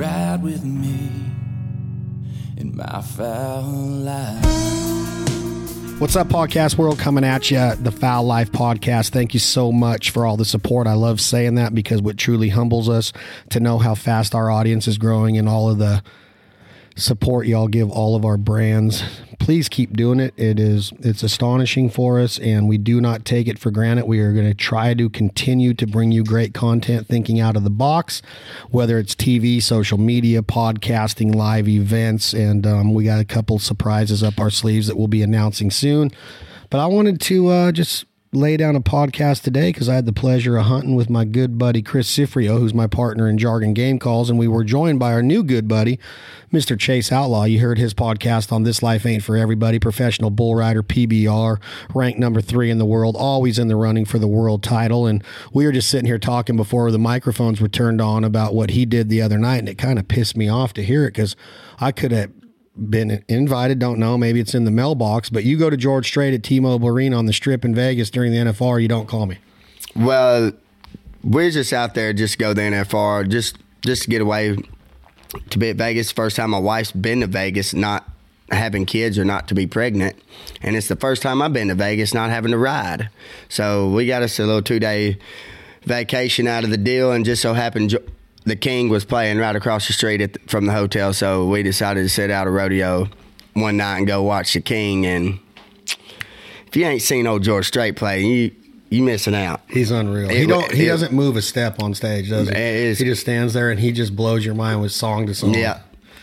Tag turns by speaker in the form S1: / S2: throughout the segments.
S1: ride with me in my fowl life.
S2: What's up, podcast world? Coming at you, the Fowl Life podcast. Thank you so much for all the support. I love saying that because what truly humbles us to know how fast our audience is growing and all of the support y'all give all of our brands. Please keep doing it. It is it's astonishing for us and we do not take it for granted. We are going to try to continue to bring you great content thinking out of the box, whether it's TV, social media, podcasting, live events, and um, we got a couple surprises up our sleeves that we'll be announcing soon. But I wanted to uh, just lay down a podcast today because I had the pleasure of hunting with my good buddy Chris Cifreo, who's my partner in Jargon Game Calls, and we were joined by our new good buddy, Mr. Chase Outlaw. You heard his podcast on This Life Ain't for Everybody, professional bull rider, PBR, ranked number three in the world, always in the running for the world title. And we were just sitting here talking before the microphones were turned on about what he did the other night, and it kind of pissed me off to hear it because I could have been invited. Don't know. Maybe it's in the mailbox. But you go to George Strait at T-Mobile Arena on the Strip in Vegas during the NFR. You don't call me.
S3: Well, we're just out there just go the NFR, just just to get away to be at Vegas. First time my wife's been to Vegas, not having kids or not to be pregnant, and it's the first time I've been to Vegas not having to ride. So we got us a little two day vacation out of the deal, and just so happened the King was playing right across the street the, from the hotel, so we decided to set out a rodeo one night and go watch the King. And if you ain't seen old George Strait play, you you missing out.
S2: He's unreal. It, he don't. He it, doesn't move a step on stage, does he? Is, he just stands there and he just blows your mind with song to song.
S3: Yeah.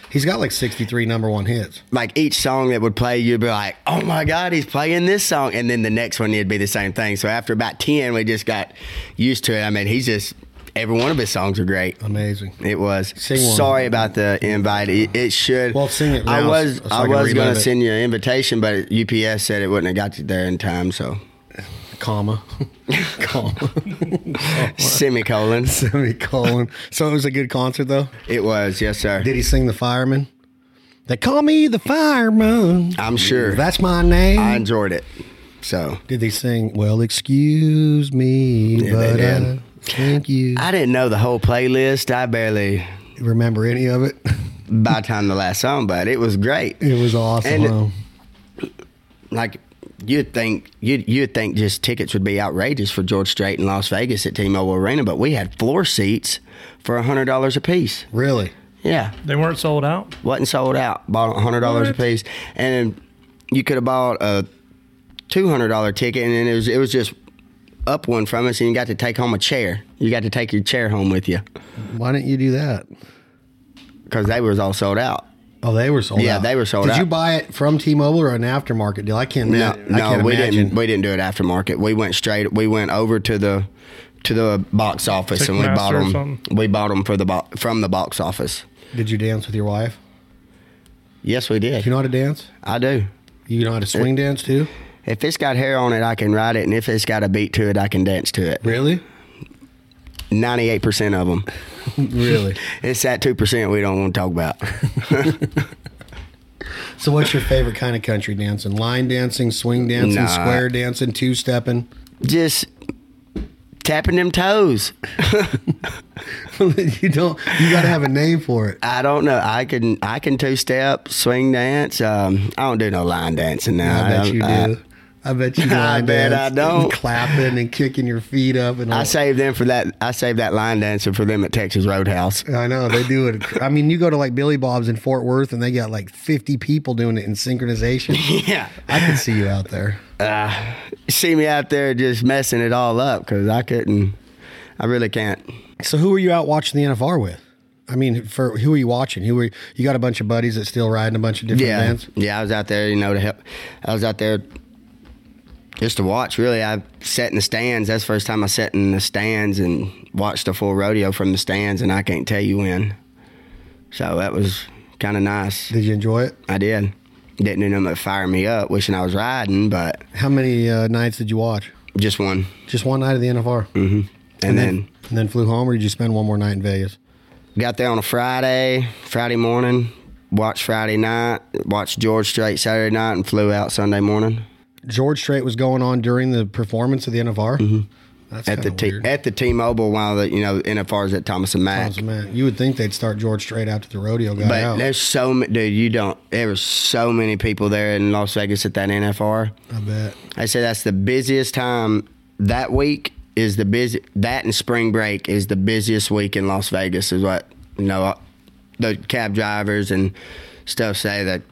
S2: He's got like 63 number one hits.
S3: Like each song that would play, you'd be like, oh my God, he's playing this song. And then the next one, it'd be the same thing. So after about 10, we just got used to it. I mean, he's just every one of his songs are great.
S2: Amazing.
S3: It was. Sorry about the invite. It, it should.
S2: Well, sing it. Now
S3: I was.
S2: So
S3: I, was going to send you an invitation, but UPS said it wouldn't have got you there in time. So.
S2: Comma. Comma.
S3: Semicolon.
S2: Semicolon. So it was a good concert, though.
S3: It was. Yes, sir.
S2: Did he sing the fireman? They call me the fireman.
S3: I'm sure.
S2: That's my name.
S3: I enjoyed it. So.
S2: Did they sing? Well, excuse me, yeah, but I Thank you.
S3: I didn't know the whole playlist. I barely
S2: remember any of it.
S3: by the time the last song, but it was great.
S2: It was awesome. And
S3: it, like you'd think you'd you'd think just tickets would be outrageous for George Strait in Las Vegas at T-Mobile Arena, but we had floor seats for hundred dollars a piece.
S2: Really?
S3: Yeah.
S4: They weren't sold out.
S3: wasn't sold out. Bought hundred dollars a piece, and you could have bought a two hundred dollar ticket, and it was it was just up one from us and you got to take home a chair. You got to take your chair home with you.
S2: Why didn't you do that?
S3: Because they was all sold out.
S2: Oh, they were sold
S3: yeah,
S2: out.
S3: they were sold
S2: Did
S3: out.
S2: Did you buy it from T-Mobile or an aftermarket deal? I can't.
S3: No,
S2: I
S3: no,
S2: can't
S3: we
S2: imagine.
S3: didn't. We didn't do it aftermarket. We went straight. We went over to the to the box office and we bought them. We bought them for the bo- from the box office.
S2: Did you dance with your wife?
S3: Yes, we did.
S2: Do you know how to dance?
S3: I do.
S2: You know how to swing it, dance too?
S3: If it's got hair on it, I can ride it, and if it's got a beat to it, I can dance to it.
S2: Really?
S3: Ninety-eight percent of them.
S2: really?
S3: it's that two percent we don't want to talk about.
S2: so, what's your favorite kind of country dancing? Line dancing, swing dancing, nah. square dancing, two stepping?
S3: Just tapping them toes.
S2: you don't. You got to have a name for it.
S3: I don't know. I can. I can two step, swing dance. Um, I don't do no line dancing now.
S2: I bet I, you do. I bet you.
S3: I bet I don't.
S2: clapping and kicking your feet up and.
S3: All. I saved them for that. I saved that line dancing for them at Texas Roadhouse.
S2: I know they do it. I mean, you go to like Billy Bob's in Fort Worth, and they got like fifty people doing it in synchronization.
S3: yeah,
S2: I can see you out there.
S3: Uh, see me out there just messing it all up because I couldn't. I really can't.
S2: So, who are you out watching the NFR with? I mean, for who are you watching? Who are you got a bunch of buddies that still riding a bunch of different
S3: yeah.
S2: bands?
S3: Yeah, I was out there, you know, to help. I was out there just to watch. Really, I sat in the stands. That's the first time I sat in the stands and watched a full rodeo from the stands, and I can't tell you when. So that was kind of nice.
S2: Did you enjoy it?
S3: I did. Didn't know them fire me up, wishing I was riding, but
S2: how many uh, nights did you watch?
S3: Just one.
S2: Just one night of the NFR.
S3: Mm-hmm. And,
S2: and
S3: then,
S2: then and then flew home, or did you spend one more night in Vegas?
S3: Got there on a Friday, Friday morning. Watched Friday night. Watched George Strait Saturday night, and flew out Sunday morning.
S2: George Strait was going on during the performance of the NFR.
S3: Mm-hmm.
S2: That's
S3: at the T- at the T-Mobile while the you know NFR's at Thomas and Mack.
S2: Sounds man. You would think they'd start George Strait after the rodeo got
S3: But
S2: out.
S3: there's so many, dude. You don't. There was so many people there in Las Vegas at that NFR.
S2: I bet.
S3: I say that's the busiest time that week. Is the busy that and spring break is the busiest week in Las Vegas. Is what you know. The cab drivers and stuff say that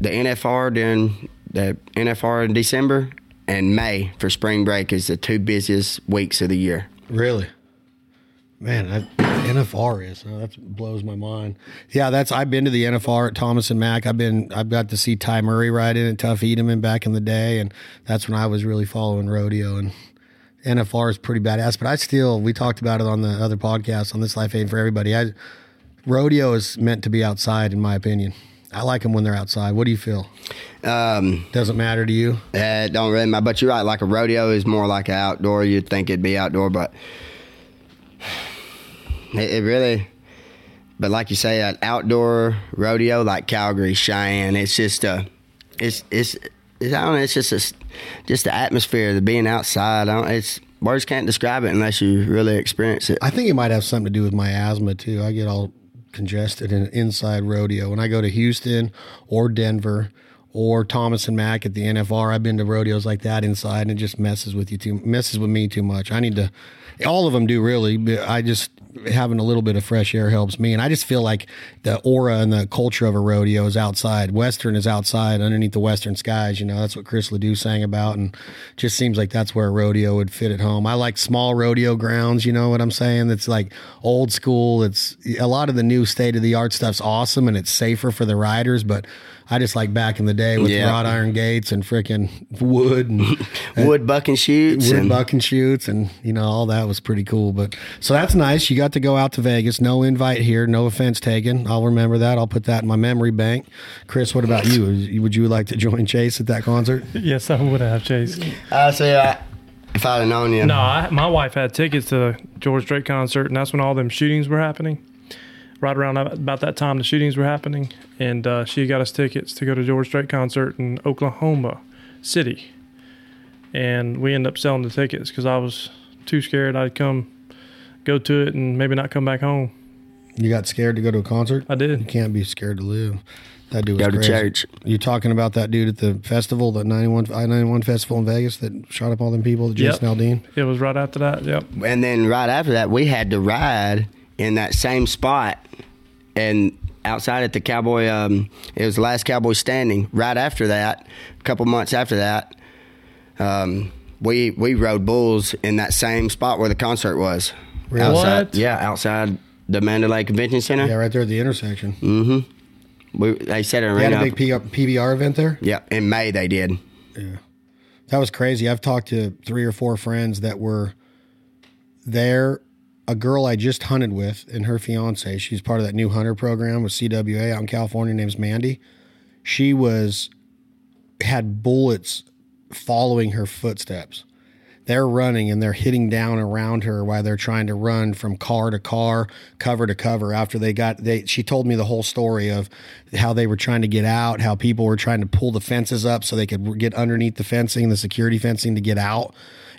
S3: the NFR during the NFR in December and May for spring break is the two busiest weeks of the year.
S2: Really? Man, I, NFR is oh, that blows my mind. Yeah, that's I've been to the NFR at Thomas and Mack. I've been I've got to see Ty Murray ride in it, Tuff Hedeman back in the day, and that's when I was really following rodeo. And NFR is pretty badass. But I still we talked about it on the other podcast on this Life Ain't for Everybody. I rodeo is meant to be outside, in my opinion. I like them when they're outside. What do you feel?
S3: Um,
S2: Doesn't matter to you?
S3: Uh, don't really matter. But you're right. Like a rodeo is more like an outdoor. You'd think it'd be outdoor, but it, it really. But like you say, an outdoor rodeo like Calgary, Cheyenne, it's just a, it's it's, it's I don't know. It's just a, just the atmosphere, the being outside. I don't, it's words can't describe it unless you really experience it.
S2: I think it might have something to do with my asthma too. I get all congested in inside rodeo. When I go to Houston or Denver or Thomas and Mack at the NFR, I've been to rodeos like that inside, and it just messes with you too messes with me too much. I need to. All of them do really. I just having a little bit of fresh air helps me, and I just feel like the aura and the culture of a rodeo is outside. Western is outside underneath the western skies. You know that's what Chris Ledoux sang about, and just seems like that's where a rodeo would fit at home. I like small rodeo grounds. You know what I'm saying? That's like old school. It's a lot of the new state of the art stuff's awesome, and it's safer for the riders, but. I just like back in the day with
S3: Yeah.
S2: wrought iron gates and freaking wood and
S3: Wood buck and shoots.
S2: wood
S3: and-
S2: buck and shoots and you know all that was pretty cool but so that's nice you got to go out to vegas no invite here no offense taken i'll remember that i'll put that in my memory bank chris what about you would you like to join chase at that concert
S4: Yes, I would have, Chase.
S3: I say, I, if I'd have known you,
S4: No, I, my wife had tickets to the George Strait concert, and that's when all them shootings were happening. Right around about that time, the shootings were happening, and uh, she got us tickets to go to George Strait concert in Oklahoma City, and we ended up selling the tickets because I was too scared I'd come go to it and maybe not come back home.
S2: you got scared to go to a concert
S4: I did.
S2: you can't be scared to live that dude was
S3: Go to
S2: crazy.
S3: church.
S2: you talking about that dude at the festival the 91 i-91 festival in vegas that shot up all them people jason
S4: Yep.
S2: aldean
S4: It was right after that. Yep.
S3: and then right after that, we had to ride in that same spot and outside at the Cowboy. Um, it was the last Cowboy standing. Right after that, a couple months after that, um, we we rode bulls in that same spot where the concert was.
S2: Really?
S3: Outside,
S4: What?
S3: Yeah, outside the Mandalay Convention Center.
S2: yeah right there at the intersection
S3: Mm-hmm. We, they set an
S2: they had a big P- pbr event there
S3: yeah, in May they did.
S2: Yeah, that was crazy. I've talked to three or four friends that were there. A girl I just hunted with and her fiance, she's part of that new hunter program with CWA out in California, name's Mandy. She was had bullets following her footsteps. They're running and they're hitting down around her while they're trying to run from car to car, cover to cover. After they got, they she told me the whole story of how they were trying to get out, how people were trying to pull the fences up so they could get underneath the fencing, the security fencing to get out.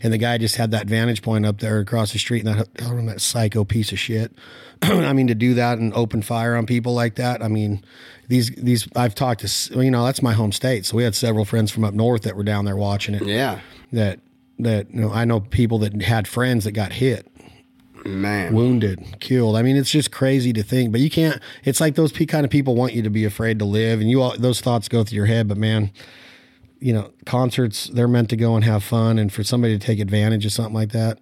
S2: And the guy just had that vantage point up there across the street, and that that psycho piece of shit. I mean, to do that and open fire on people like that. I mean, these these I've talked to you know that's my home state, so we had several friends from up north that were down there watching it
S3: Yeah,
S2: that that you know I know people that had friends that got hit,
S3: man.
S2: wounded, killed. I mean, it's just crazy to think, but you can't. It's like those kind of people want you to be afraid to live, and you all those thoughts go through your head. But man, you know, concerts they're meant to go and have fun, and for somebody to take advantage of something like that,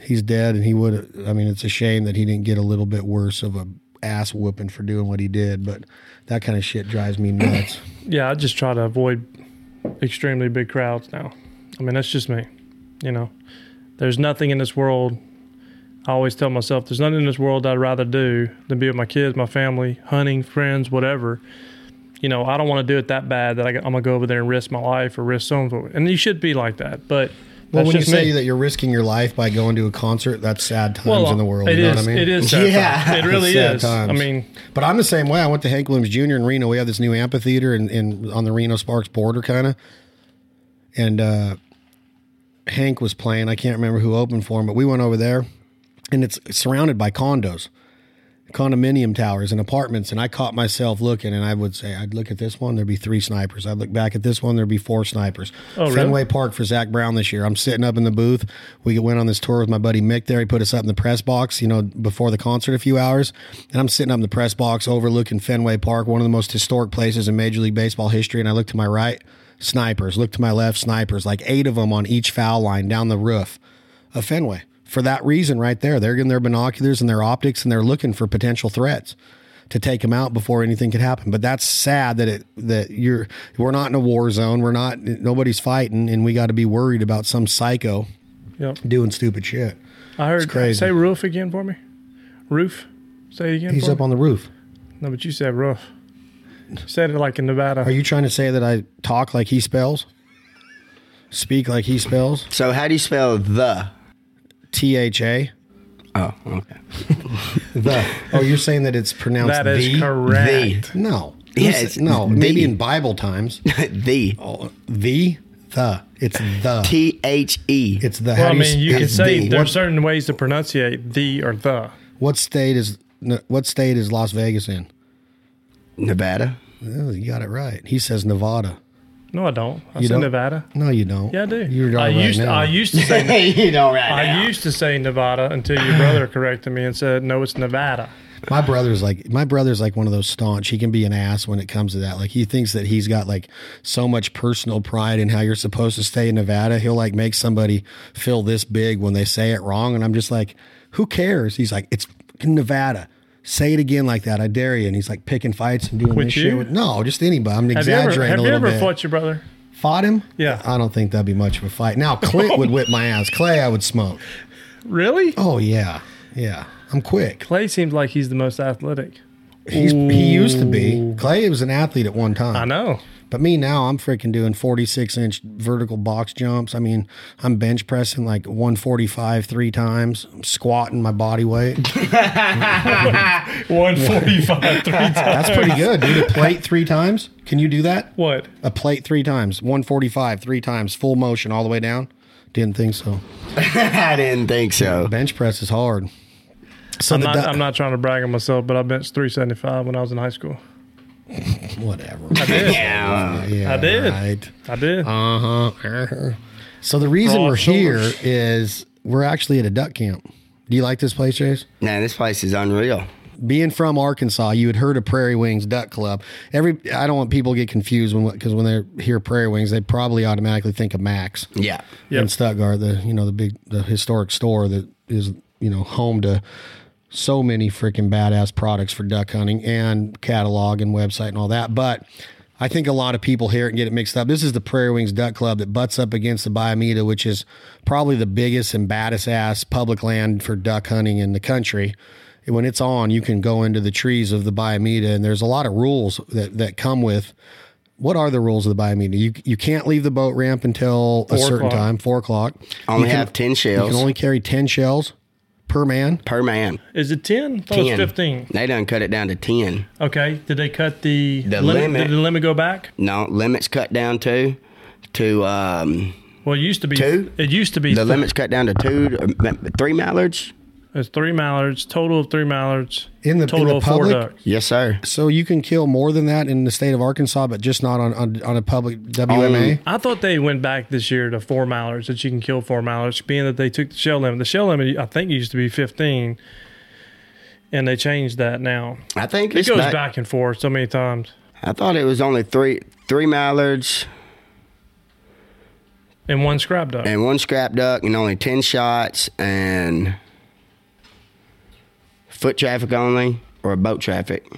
S2: he's dead, and he would. I mean, it's a shame that he didn't get a little bit worse of a ass whooping for doing what he did, but that kind of shit drives me nuts.
S4: Yeah, I just try to avoid extremely big crowds now. I mean, that's just me. You know, there's nothing in this world. I always tell myself there's nothing in this world I'd rather do than be with my kids, my family, hunting, friends, whatever. You know, I don't want to do it that bad that I, am gonna go over there and risk my life or risk someone. And you should be like that, but
S2: Well,
S4: that's
S2: when you
S4: just
S2: say
S4: me.
S2: that you're risking your life by going to a concert, that's sad times
S4: well,
S2: in the world.
S4: it
S2: you know
S4: is.
S2: what I mean?
S4: It is. Sad
S3: Yeah.
S4: times. It really is.
S2: times.
S4: I mean,
S2: But I'm the same way. I went to Hank Williams Jr. in Reno. We have this new amphitheater in, in on the Reno Sparks border, kind of. And uh, Hank was playing. I can't remember who opened for him, but we went over there, and it's surrounded by condos, condominium towers, and apartments. And I caught myself looking, and I would say, I'd look at this one, there'd be three snipers. I'd look back at this one, there'd be four snipers.
S4: Oh, really?
S2: Fenway Park for Zac Brown this year. I'm sitting up in the booth. We went on this tour with my buddy Mick there. He put us up in the press box, you know, before the concert a few hours. And I'm sitting up in the press box overlooking Fenway Park, one of the most historic places in Major League Baseball history. And I look to my right, snipers. Look to my left, snipers. Like eight of them on each foul line down the roof of Fenway. For that reason, right there, they're getting their binoculars and their optics, and they're looking for potential threats to take them out before anything could happen. But that's sad that it that you're we're not in a war zone. We're not nobody's fighting, and we got to be worried about some psycho
S4: Yep.
S2: doing stupid shit.
S4: I heard.
S2: crazy.
S4: Say roof again for me. Roof. Say it again.
S2: He's
S4: for
S2: up
S4: me.
S2: on the roof.
S4: No, but you said roof. You said it like in Nevada.
S2: Are you trying to say that I talk like he spells? Speak like he spells?
S3: So how do you spell the?
S2: T H A.
S3: Oh, okay.
S2: The. Oh, you're saying that it's pronounced
S4: that is
S2: the?
S4: correct.
S2: No.
S3: Yeah,
S2: Who's-
S3: it's
S2: no.
S3: the.
S2: Maybe in Bible times.
S3: the.
S2: Oh, the. The. It's the.
S3: T H E.
S2: It's the.
S4: Well, I
S2: how do
S4: mean, you
S2: s-
S4: can
S2: it's
S4: say
S2: the.
S4: there are
S2: What,
S4: certain ways to pronunciate the or the.
S2: what state is what state is Las Vegas in?
S3: Nevada.
S2: Oh, you got it right. He says Nevada.
S4: No, I don't. I
S2: You
S4: said
S2: don't?
S4: Nevada.
S2: No, you don't.
S4: Yeah, I do.
S2: You're
S4: I
S2: right
S4: used
S2: now.
S4: I used to say
S3: you know right
S4: I used to say Nevada until your brother corrected me and said no, it's Nevada.
S2: My brother's like my brother's like one of those staunch. He can be an ass when it comes to that. Like he thinks that he's got like so much personal pride in how you're supposed to stay in Nevada. He'll like make somebody feel this big when they say it wrong, and I'm just like, who cares? He's like, it's fucking Nevada. Say it again like that. I dare you. And he's like picking fights and doing
S4: With
S2: this
S4: you?
S2: shit. With, no, just anybody. I'm
S4: Have you ever
S2: exaggerating
S4: have
S2: a
S4: you
S2: little
S4: ever
S2: bit.
S4: fought your brother?
S2: Fought him?
S4: Yeah.
S2: I don't think that'd be much of a fight. Now Clint would whip my ass. Clay, I would smoke.
S4: Really?
S2: Oh yeah, yeah. I'm quick.
S4: Clay seems like he's the most athletic.
S2: He's, he used to be. Clay was an athlete at one time.
S4: I know.
S2: But me now, I'm freaking doing 46 inch vertical box jumps. I mean, I'm bench pressing like 145 three times. I'm squatting my body weight.
S4: 145 three times.
S2: That's pretty good, dude. A plate three times. Can you do that?
S4: What?
S2: A plate three times. 145 three times. Full motion all the way down. Didn't think so.
S3: I didn't think so.
S2: Bench press is hard. So
S4: I'm not,
S2: du-
S4: I'm not trying to brag on myself, but I benched 375 when I was in high school.
S2: whatever.
S4: I did.
S3: Yeah.
S2: Yeah,
S4: I did.
S2: Right.
S4: I did.
S2: Uh huh. So the reason
S4: Broad
S2: we're here
S4: shoulders.
S2: is we're actually at a duck camp. Do you like this place, Chase?
S3: Man, this place is unreal.
S2: Being from Arkansas, you had heard of Prairie Wings Duck Club. Every I don't want people to get confused when because when they hear Prairie Wings, they probably automatically think of Mack's
S3: Yeah.
S4: Yep.
S2: in Stuttgart, the you know the big the historic store that is you know home to so many freaking badass products for duck hunting and catalog and website and all that. But I think a lot of people hear it and get it mixed up. This is the Prairie Wings Duck Club that butts up against the Bayou Meto, which is probably the biggest and baddest ass public land for duck hunting in the country. And when it's on, you can go into the trees of the Bayou Meto, and there's a lot of rules that, that come with. What are the rules of the Bayou Meto? You you can't leave the boat ramp until a certain
S4: o'clock.
S2: time, four o'clock.
S3: Only
S2: You can-
S3: have 10 shells.
S2: You
S3: shells
S2: can only carry ten shells per man.
S3: per man.
S4: Is it 10? I thought it was
S3: 10.
S4: 15.
S3: They done cut it down to 10.
S4: Okay. Did they cut the,
S3: The
S4: limit?
S3: limit.
S4: Did the limit go back?
S3: No, limits cut down to, to, um,
S4: Well, it used to be
S3: Two?
S4: It used to be
S3: the limits cut down to two, uh, three mallards.
S4: It's three mallards, total of three mallards,
S2: In the- in
S4: total
S2: the
S4: of four
S2: public?
S4: ducks.
S3: Yes, sir.
S2: So you can kill more than that in the state of Arkansas, but just not on on, on a public WMA.
S4: Um, I thought they went back this year to four mallards that you can kill four mallards, being that they took the shell limit. The shell limit, I think, used to be fifteen, and they changed that now.
S3: I think
S4: It goes
S3: back.
S4: back and forth so many times.
S3: I thought it was only three, three mallards
S4: And one scrap duck.
S3: and one scrap duck and only 10 shots and foot traffic only or boat traffic.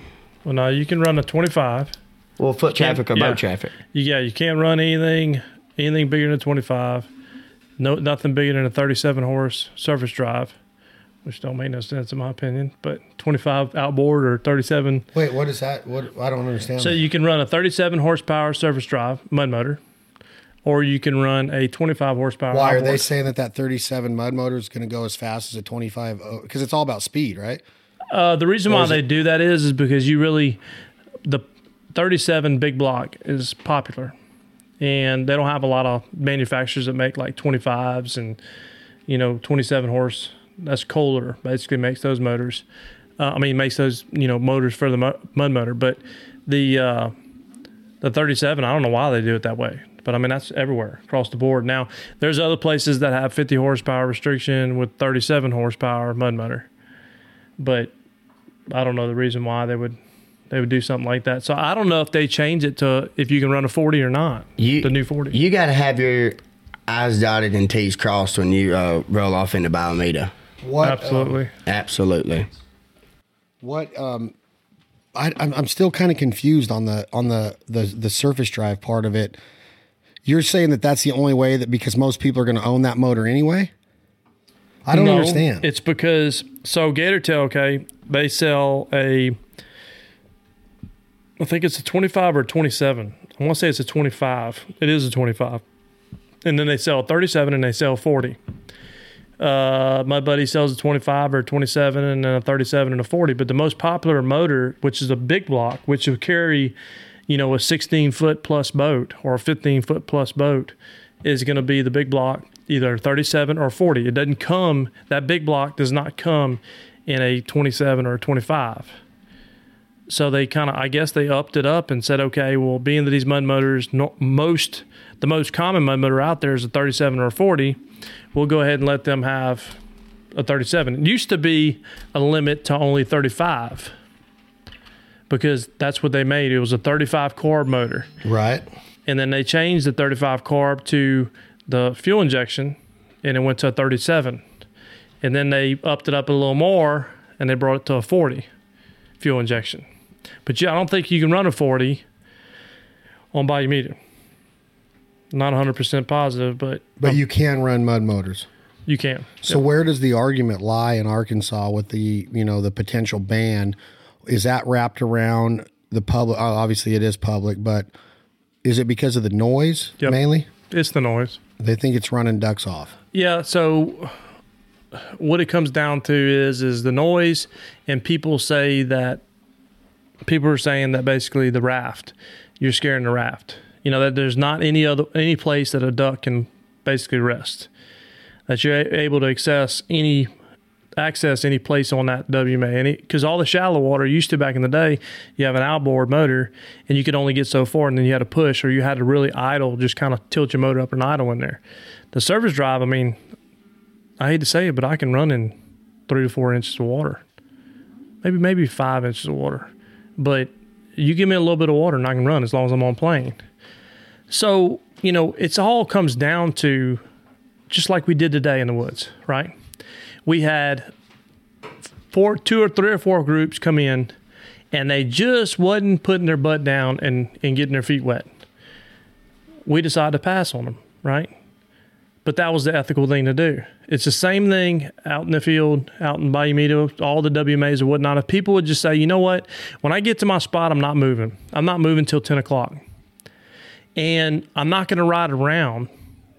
S4: well, no, you can run a twenty-five.
S3: Well, foot traffic or
S4: yeah.
S3: boat traffic.
S4: Yeah, you can't run anything anything bigger than twenty-five. No, nothing bigger than a thirty-seven horse surface drive, which don't make no sense in my opinion. But twenty-five outboard or thirty-seven
S2: Wait, what is that? What I don't understand.
S4: So you can run a 37 horsepower surface drive mud motor, or you can run a 25 horsepower.
S2: Why are they saying that that 37 mud motor is going to go as fast as a 25? Because it's all about speed, right?
S4: Uh, the reason why they
S2: it-
S4: do that is is because you really the 37 big block is popular, and they don't have a lot of manufacturers that make like 25s and you know 27 horse. That's Kohler basically makes those motors. Uh, I mean, makes those you know motors for the mud motor, but the uh, the 37, I don't know why they do it that way, but I mean that's everywhere across the board. Now there's other places that have 50 horsepower restriction with 37 horsepower mud motor, but I don't know the reason why they would they would do something like that. So I don't know if they change it to if you can run a 40 or not.
S3: You,
S4: the new 40.
S3: You got to have your I's dotted and T's crossed when you uh, roll off into Bayou Meto.
S2: What um,
S4: Absolutely.
S3: Absolutely.
S2: what um I, I'm I'm still kind of confused on the on the, the the surface drive part of it. You're saying that that's the only way that because most people are going to own that motor anyway. I don't
S4: No,
S2: understand.
S4: It's because so Gator Tail, okay, they sell a I think it's a 25 or 27. I want to say it's a 25. It is a 25. And then they sell a 37 and they sell 40. Uh, my buddy sells a 25 or 27 and then a 37 and a 40. But the most popular motor, which is a big block, which will carry, you know, a 16 foot plus boat or a 15 foot plus boat, is going to be the big block, either 37 or 40. It doesn't come, that big block does not come in a 27 or a 25. So they kind of, I guess they upped it up and said, okay, well, being that these mud motors, most, the most common mud motor out there is a 37 or a 40, we'll go ahead and let them have a 37. It used to be a limit to only 35 because that's what they made. It was a 35 carb motor.
S2: right.
S4: And then they changed the 35 carb to the fuel injection and it went to a 37. And then they upped it up a little more and they brought it to a 40 fuel injection. But yeah, I don't think you can run a 40 on Bayou Meto. Not 100% positive, but
S2: But you can run mud motors.
S4: you can.
S2: So where does the argument lie in Arkansas with the you know the potential ban? Is that wrapped around the public? uh, Obviously, it is public, but is it because of the noise
S4: Yep.
S2: mainly?
S4: It's the noise.
S2: They think it's running ducks off.
S4: Yeah, so what it comes down to is is the noise and people say that people are saying that basically the raft, you're scaring the raft. You know that there's not any other any place that a duck can basically rest. That you're able to access any access any place on that WMA any because all the shallow water used to back in the day you have an outboard motor and you could only get so far and then you had to push or you had to really idle just kind of tilt your motor up and idle in there. The surface drive i mean i hate to say it but i can run in three to four inches of water. Maybe maybe five inches of water. But you give me a little bit of water and i can run as long as i'm on plane. So you know it's all comes down to just like we did today in the woods right we had four, two or three or four groups come in, and they just wasn't putting their butt down and, and getting their feet wet. We decided to pass on them, right? But that was the ethical thing to do. It's the same thing out in the field, out in Bayou Meto, all the WMAs and whatnot. If people would just say, you know what, when I get to my spot, I'm not moving. I'm not moving till 10 o'clock. And I'm not going to ride around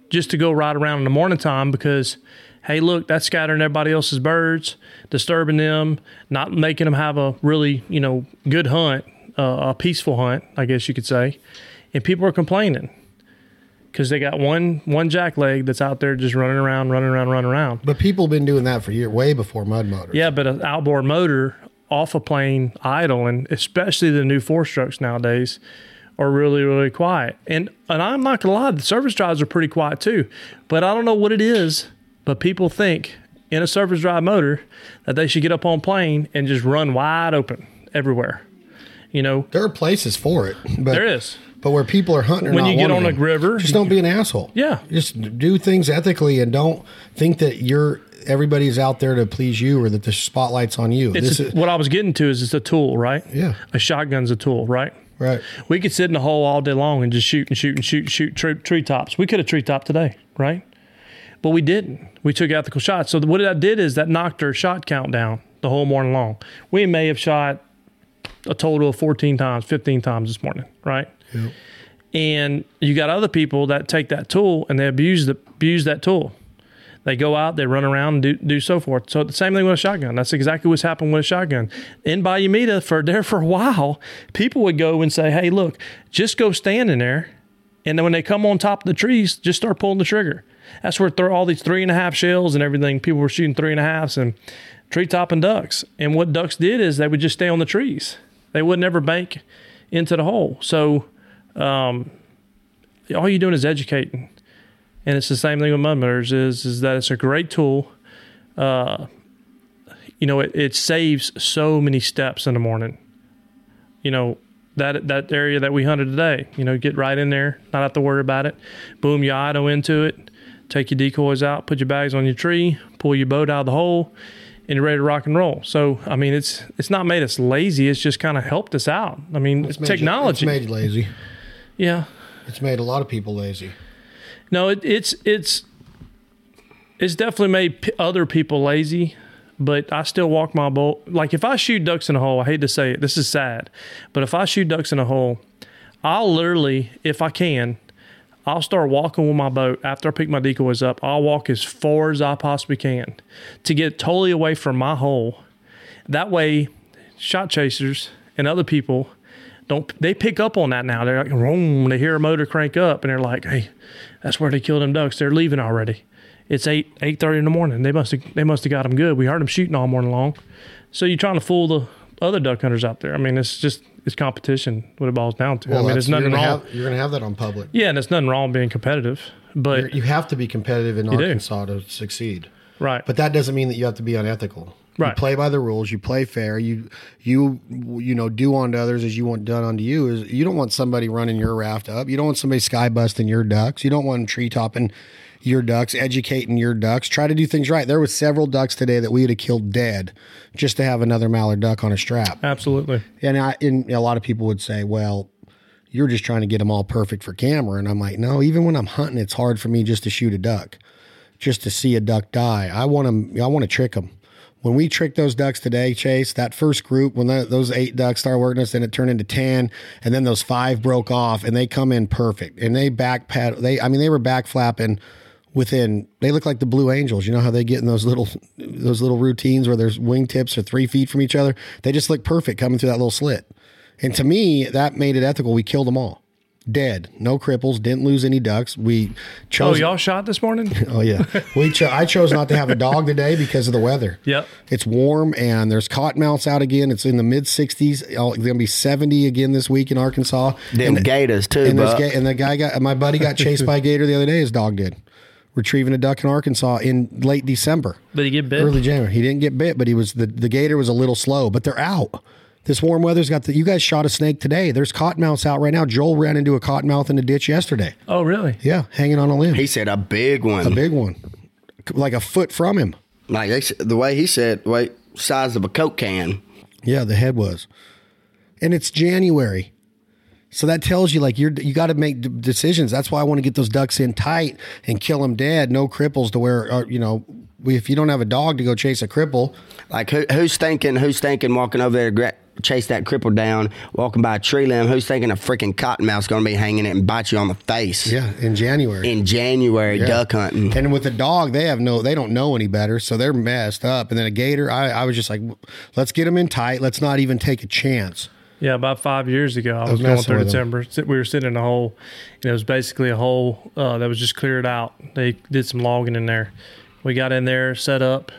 S4: just to go ride around in the morning time because hey look that's scattering everybody else's birds disturbing them not making them have a really you know good hunt uh, a peaceful hunt i guess you could say. And people are complaining because they got one one jackleg that's out there just running around running around running around.
S2: But people have been doing that for years, way before mud motors.
S4: yeah but an outboard motor off a plane idle and especially the new four strokes nowadays are really really quiet. And and i'm not gonna lie the surface drives are pretty quiet too but i don't know what it is but people think in a surface drive motor that they should get up on plane and just run wide open everywhere you know
S2: There are places for it, but
S4: there is
S2: But where people are hunting,
S4: When you get on a river-
S2: just don't be an asshole.
S4: Yeah.
S2: just do things ethically and don't think that you're everybody's out there to please you or that the spotlight's on you.
S4: it's
S2: this
S4: a-
S2: is
S4: what i was getting to is it's a tool right
S2: Yeah.
S4: a shotgun's a tool right
S2: right.
S4: We could sit in a hole all day long and just shoot and shoot and shoot and shoot tree, treetops. We could have treetop today, right? But we didn't. We took ethical shots. So what that did is that knocked our shot count down the whole morning long. We may have shot a total of 14 times, 15 times this morning, right? And you got other people that take that tool and they abuse the abuse that tool. They go out, they run around, and do, do so forth. So the same thing with a shotgun. That's exactly what's happened with a shotgun. In Bayou Meto, for there for a while, people would go and say, "Hey, look, just go stand in there And then when they come on top of the trees, just start pulling the trigger. That's where throw all these three and a half shells and everything. People were shooting three and a halves and treetop and ducks. And what ducks did is they would just stay on the trees. They would never bank into the hole. So um, all you're doing is educating. And it's the same thing with mud motors is is that it's a great tool. Uh, you know, it, it saves so many steps in the morning. You know, that that area that we hunted today, you know, get right in there, not have to worry about it. Boom your idle into it, take your decoys out, put your bags on your tree, pull your boat out of the hole, and you're ready to rock and roll. So I mean it's it's not made us lazy, it's just kind of helped us out. I mean
S2: It's made you-
S4: technology.
S2: it's made you lazy.
S4: yeah.
S2: It's made a lot of people lazy.
S4: No, it, it's it's it's definitely made p- other people lazy, but I still walk my boat. Like if I shoot ducks in a hole, I hate to say it, this is sad, but if I shoot ducks in a hole, I'll literally, if I can, I'll start walking with my boat after I pick my decoys up. I'll walk as far as I possibly can to get totally away from my hole. That way, shot chasers and other people don't they pick up on that now. They're like, Vroom, they hear a motor crank up and they're like, hey, that's where they killed them ducks. They're leaving already. It's eight eight thirty in the morning. They must have they must have got them good. We heard them shooting all morning long. So you're trying to fool the other duck hunters out there. I mean, it's just it's competition. What it boils down to. I mean, there's nothing
S2: you're
S4: wrong.
S2: Have, you're going to have that on public.
S4: yeah, and it's nothing wrong being competitive, but
S2: You have to be competitive in
S4: do.
S2: Arkansas to succeed.
S4: right.
S2: But that doesn't mean that you have to be unethical. You
S4: Right.
S2: play by the rules. You play fair. You you you know do unto others as you want done unto you. Is you don't want somebody running your raft up. You don't want somebody sky busting your ducks. You don't want them tree topping your ducks, educating your ducks. Try to do things right. There was several ducks today that we would have killed dead just to have another mallard duck on a strap.
S4: Absolutely.
S2: And I and a lot of people would say, well, you're just trying to get them all perfect for camera. And I'm like, no, even when I'm hunting, it's hard for me just to shoot a duck, just to see a duck die. I want them, I want to trick them. When we tricked those ducks today, Chase, that first group, when that, those eight ducks started working us, then it turned into 10, and then those five broke off, and they come in perfect. And they back pad, they, I mean, they were back flapping within they look like the blue angels. You know how they get in those little those little routines where there's wingtips are three feet from each other? They just look perfect coming through that little slit. And to me that made it ethical. We killed them all. Dead. No cripples. Didn't lose any ducks. We
S4: oh,
S2: chose Oh,
S4: y'all shot this morning?
S2: oh yeah. We cho- i chose not to have a dog today because of the weather.
S4: Yep.
S2: it's warm and there's cottonmouths out again. It's in the mid 60s it's gonna be 70 again this week in arkansas.
S3: Them
S2: And-
S3: gators too,
S2: and, ga- and the guy got my buddy got chased by a gator the other day. His dog did, retrieving a duck in Arkansas in late December,
S4: Did he get bit?
S2: early January. He didn't get bit, but he was the the gator was a little slow. But they're out. This warm weather's got the. You guys shot a snake today. There's cottonmouths out right now. Joel ran into a cottonmouth in a ditch yesterday.
S4: Oh, really?
S2: Yeah, hanging on a limb,
S3: He said a big one.
S2: a big one, like a foot from him.
S3: like they, s- the way he said, wait, size of a Coke can.
S2: Yeah, the head was. And it's January. So that tells you like you're you got to make d- decisions. That's why I want to get those ducks in tight and kill them dead. No cripples to where uh, you know we, if you don't have a dog to go chase a cripple.
S3: Like who, who's thinking? Who's thinking walking over there to gra- chase that cripple down, walking by a tree limb? Who's thinking a freaking cottonmouth's going to be hanging it and bite you on the face
S2: Yeah, in January.
S3: in January
S2: Yeah.
S3: duck hunting?
S2: And with the dog, they have no, they don't know any better, so they're messed up. And then a gator, I, I was just like, let's get them in tight. Let's not even take a chance.
S4: Yeah, about five years ago, I was,
S2: was
S4: going through the timber. We were sitting in a hole, and it was basically a hole uh, that was just cleared out. They did some logging in there. We got in there, set up,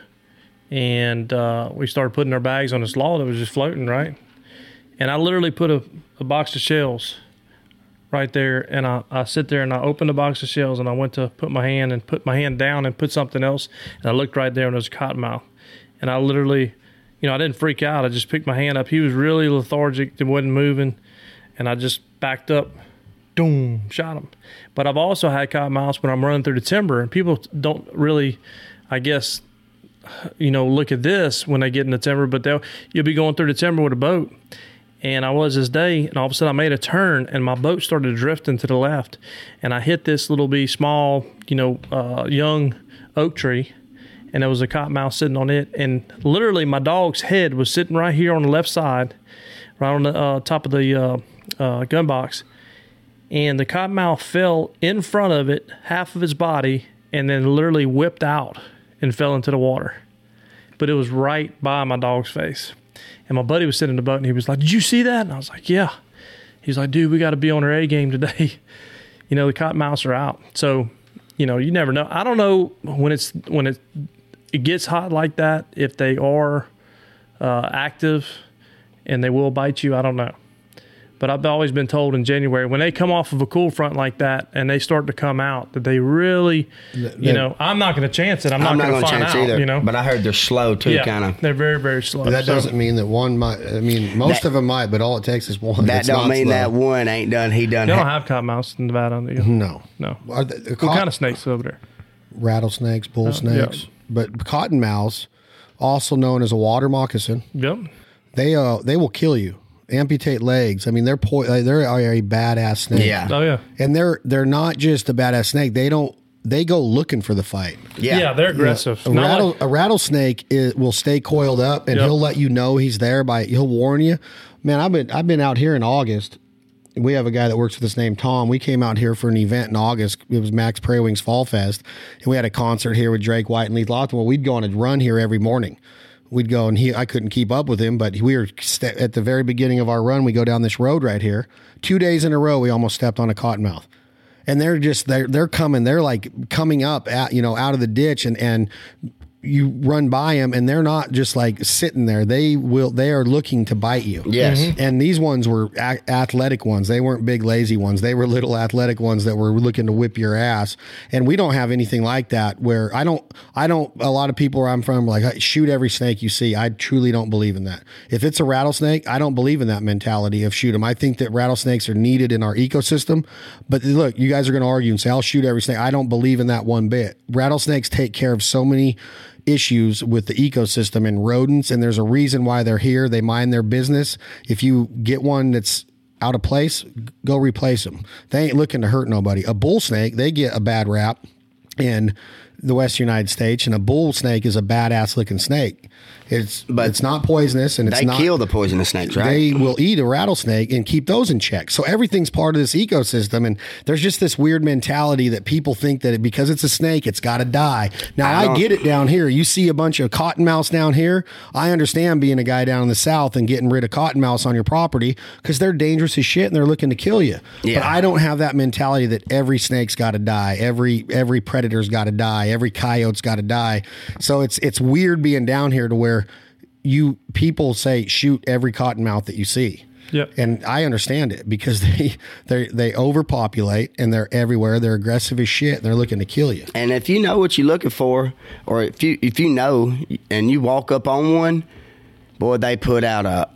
S4: and uh, we started putting our bags on this log that was just floating, right? And I literally put a, a box of shells right there, and I, I sit there and I opened the box of shells, and I went to put my hand and put my hand down and put something else, and I looked right there, and there was a cottonmouth, and I literally you know, I didn't freak out. I just picked my hand up. He was really lethargic and wasn't moving, and I just backed up, boom, shot him. But I've also had cottonmouths when I'm running through the timber, and people don't really, I guess, you know, look at this when they get in the timber. But they'll you'll be going through the timber with a boat, and I was this day, and all of a sudden I made a turn, and my boat started drifting to the left, and I hit this little be small, you know, uh, young oak tree and there was a cottonmouth sitting on it, and literally my dog's head was sitting right here on the left side, right on the uh, top of the uh, uh, gun box, and the cottonmouth fell in front of it, half of his body, and then literally whipped out and fell into the water. But it was right by my dog's face, and my buddy was sitting in the boat, and he was like, "Did you see that?" And I was like, "Yeah." He's like, "Dude, we got to be on our A game today." you know the cottonmouths are out. So you know you never know. I don't know when it's when it it gets hot like that if they are uh, active and they will bite you. I don't know. But I've always been told in January when they come off of a cool front like that and they start to come out that they really, you know, I'm not going to chance it. I'm not,
S3: I'm not
S4: going to find
S3: chance
S4: out.
S3: either.
S4: You know,
S3: But I heard they're slow too,
S4: yeah,
S3: kind of.
S4: they're very very slow.
S2: That
S4: So-
S2: doesn't mean that one might. I mean, most
S3: That-
S2: of them might, but all it takes is one.
S3: That
S2: It's
S3: don't mean
S2: slow.
S3: that one ain't done. He done.
S4: They don't
S3: ha-
S4: have cottonmouths in Nevada, do you?
S2: No.
S4: No.
S2: Are the, the
S4: What
S2: cot-
S4: kind of snakes over there?
S2: rattlesnakes, bull
S4: yeah.
S2: snakes, but cottonmouths, also known as a water moccasin,
S4: Yep.
S2: they uh they will kill you, amputate legs. I mean, they're po- uh, they're a badass snake.
S3: Yeah.
S4: Oh yeah.
S2: and they're they're not just a badass snake. They don't they go looking for the fight.
S4: Yeah,
S3: Yeah.
S4: they're aggressive.
S2: A, rattle,
S4: like-
S2: a rattlesnake is, will stay coiled up, and
S4: Yep.
S2: he'll let you know he's there by he'll warn you. Man, I've been I've been out here in August. We have a guy that works with us named Tom. We came out here for an event in August. It was Mack's Prairie Wings Fall Fest, and we had a concert here with Drake White and Leith Lofton. Well, we'd go on a run here every morning. We'd go and he I couldn't keep up with him, but we were st- at the very beginning of our run. We go down this road right here. Two days in a row, we almost stepped on a cottonmouth and they're just they're they're coming they're like coming up at you know out of the ditch and and you run by them and they're not just like sitting there. They will they are looking to bite you.
S3: Yes. Mhm.
S2: and these ones were a- athletic ones. They weren't big lazy ones. They were little athletic ones that were looking to whip your ass. And we don't have anything like that where i don't i don't a lot of people where i'm from are like shoot every snake you see. I truly don't believe in that. If it's a rattlesnake i don't believe in that mentality of shoot them i think that rattlesnakes are needed in our ecosystem. But look you guys are going to argue and say i'll shoot every snake. I don't believe in that one bit. Rattlesnakes take care of so many issues with the ecosystem and rodents and there's a reason why they're here. They mind their business. If you get one that's out of place go replace them. They ain't looking to hurt nobody. A bull snake they get a bad rap in the west united states and a bull snake is a badass looking snake it's but it's not poisonous and it's
S3: They
S2: not
S3: kill the poisonous snakes, right?
S2: they will eat a rattlesnake and keep those in check. So everything's part of this ecosystem. And there's just this weird mentality that people think that it, because it's a snake, it's got to die. Now,
S3: I
S2: I, get it down here. You see a bunch of cottonmouths down here. I understand being a guy down in the south and getting rid of cottonmouths on your property because they're dangerous as shit and they're looking to kill you.
S3: Yeah.
S2: But I don't have that mentality that every snake's got to die, every every predator's got to die, every coyote's got to die. So it's it's weird being down here to where you people say shoot every cottonmouth that you see.
S4: Yep.
S2: And I understand it because they they they overpopulate and they're everywhere. They're aggressive as shit and they're looking to kill you.
S3: And if you know what you're looking for, or if you if you know and you walk up on one, boy, they put out a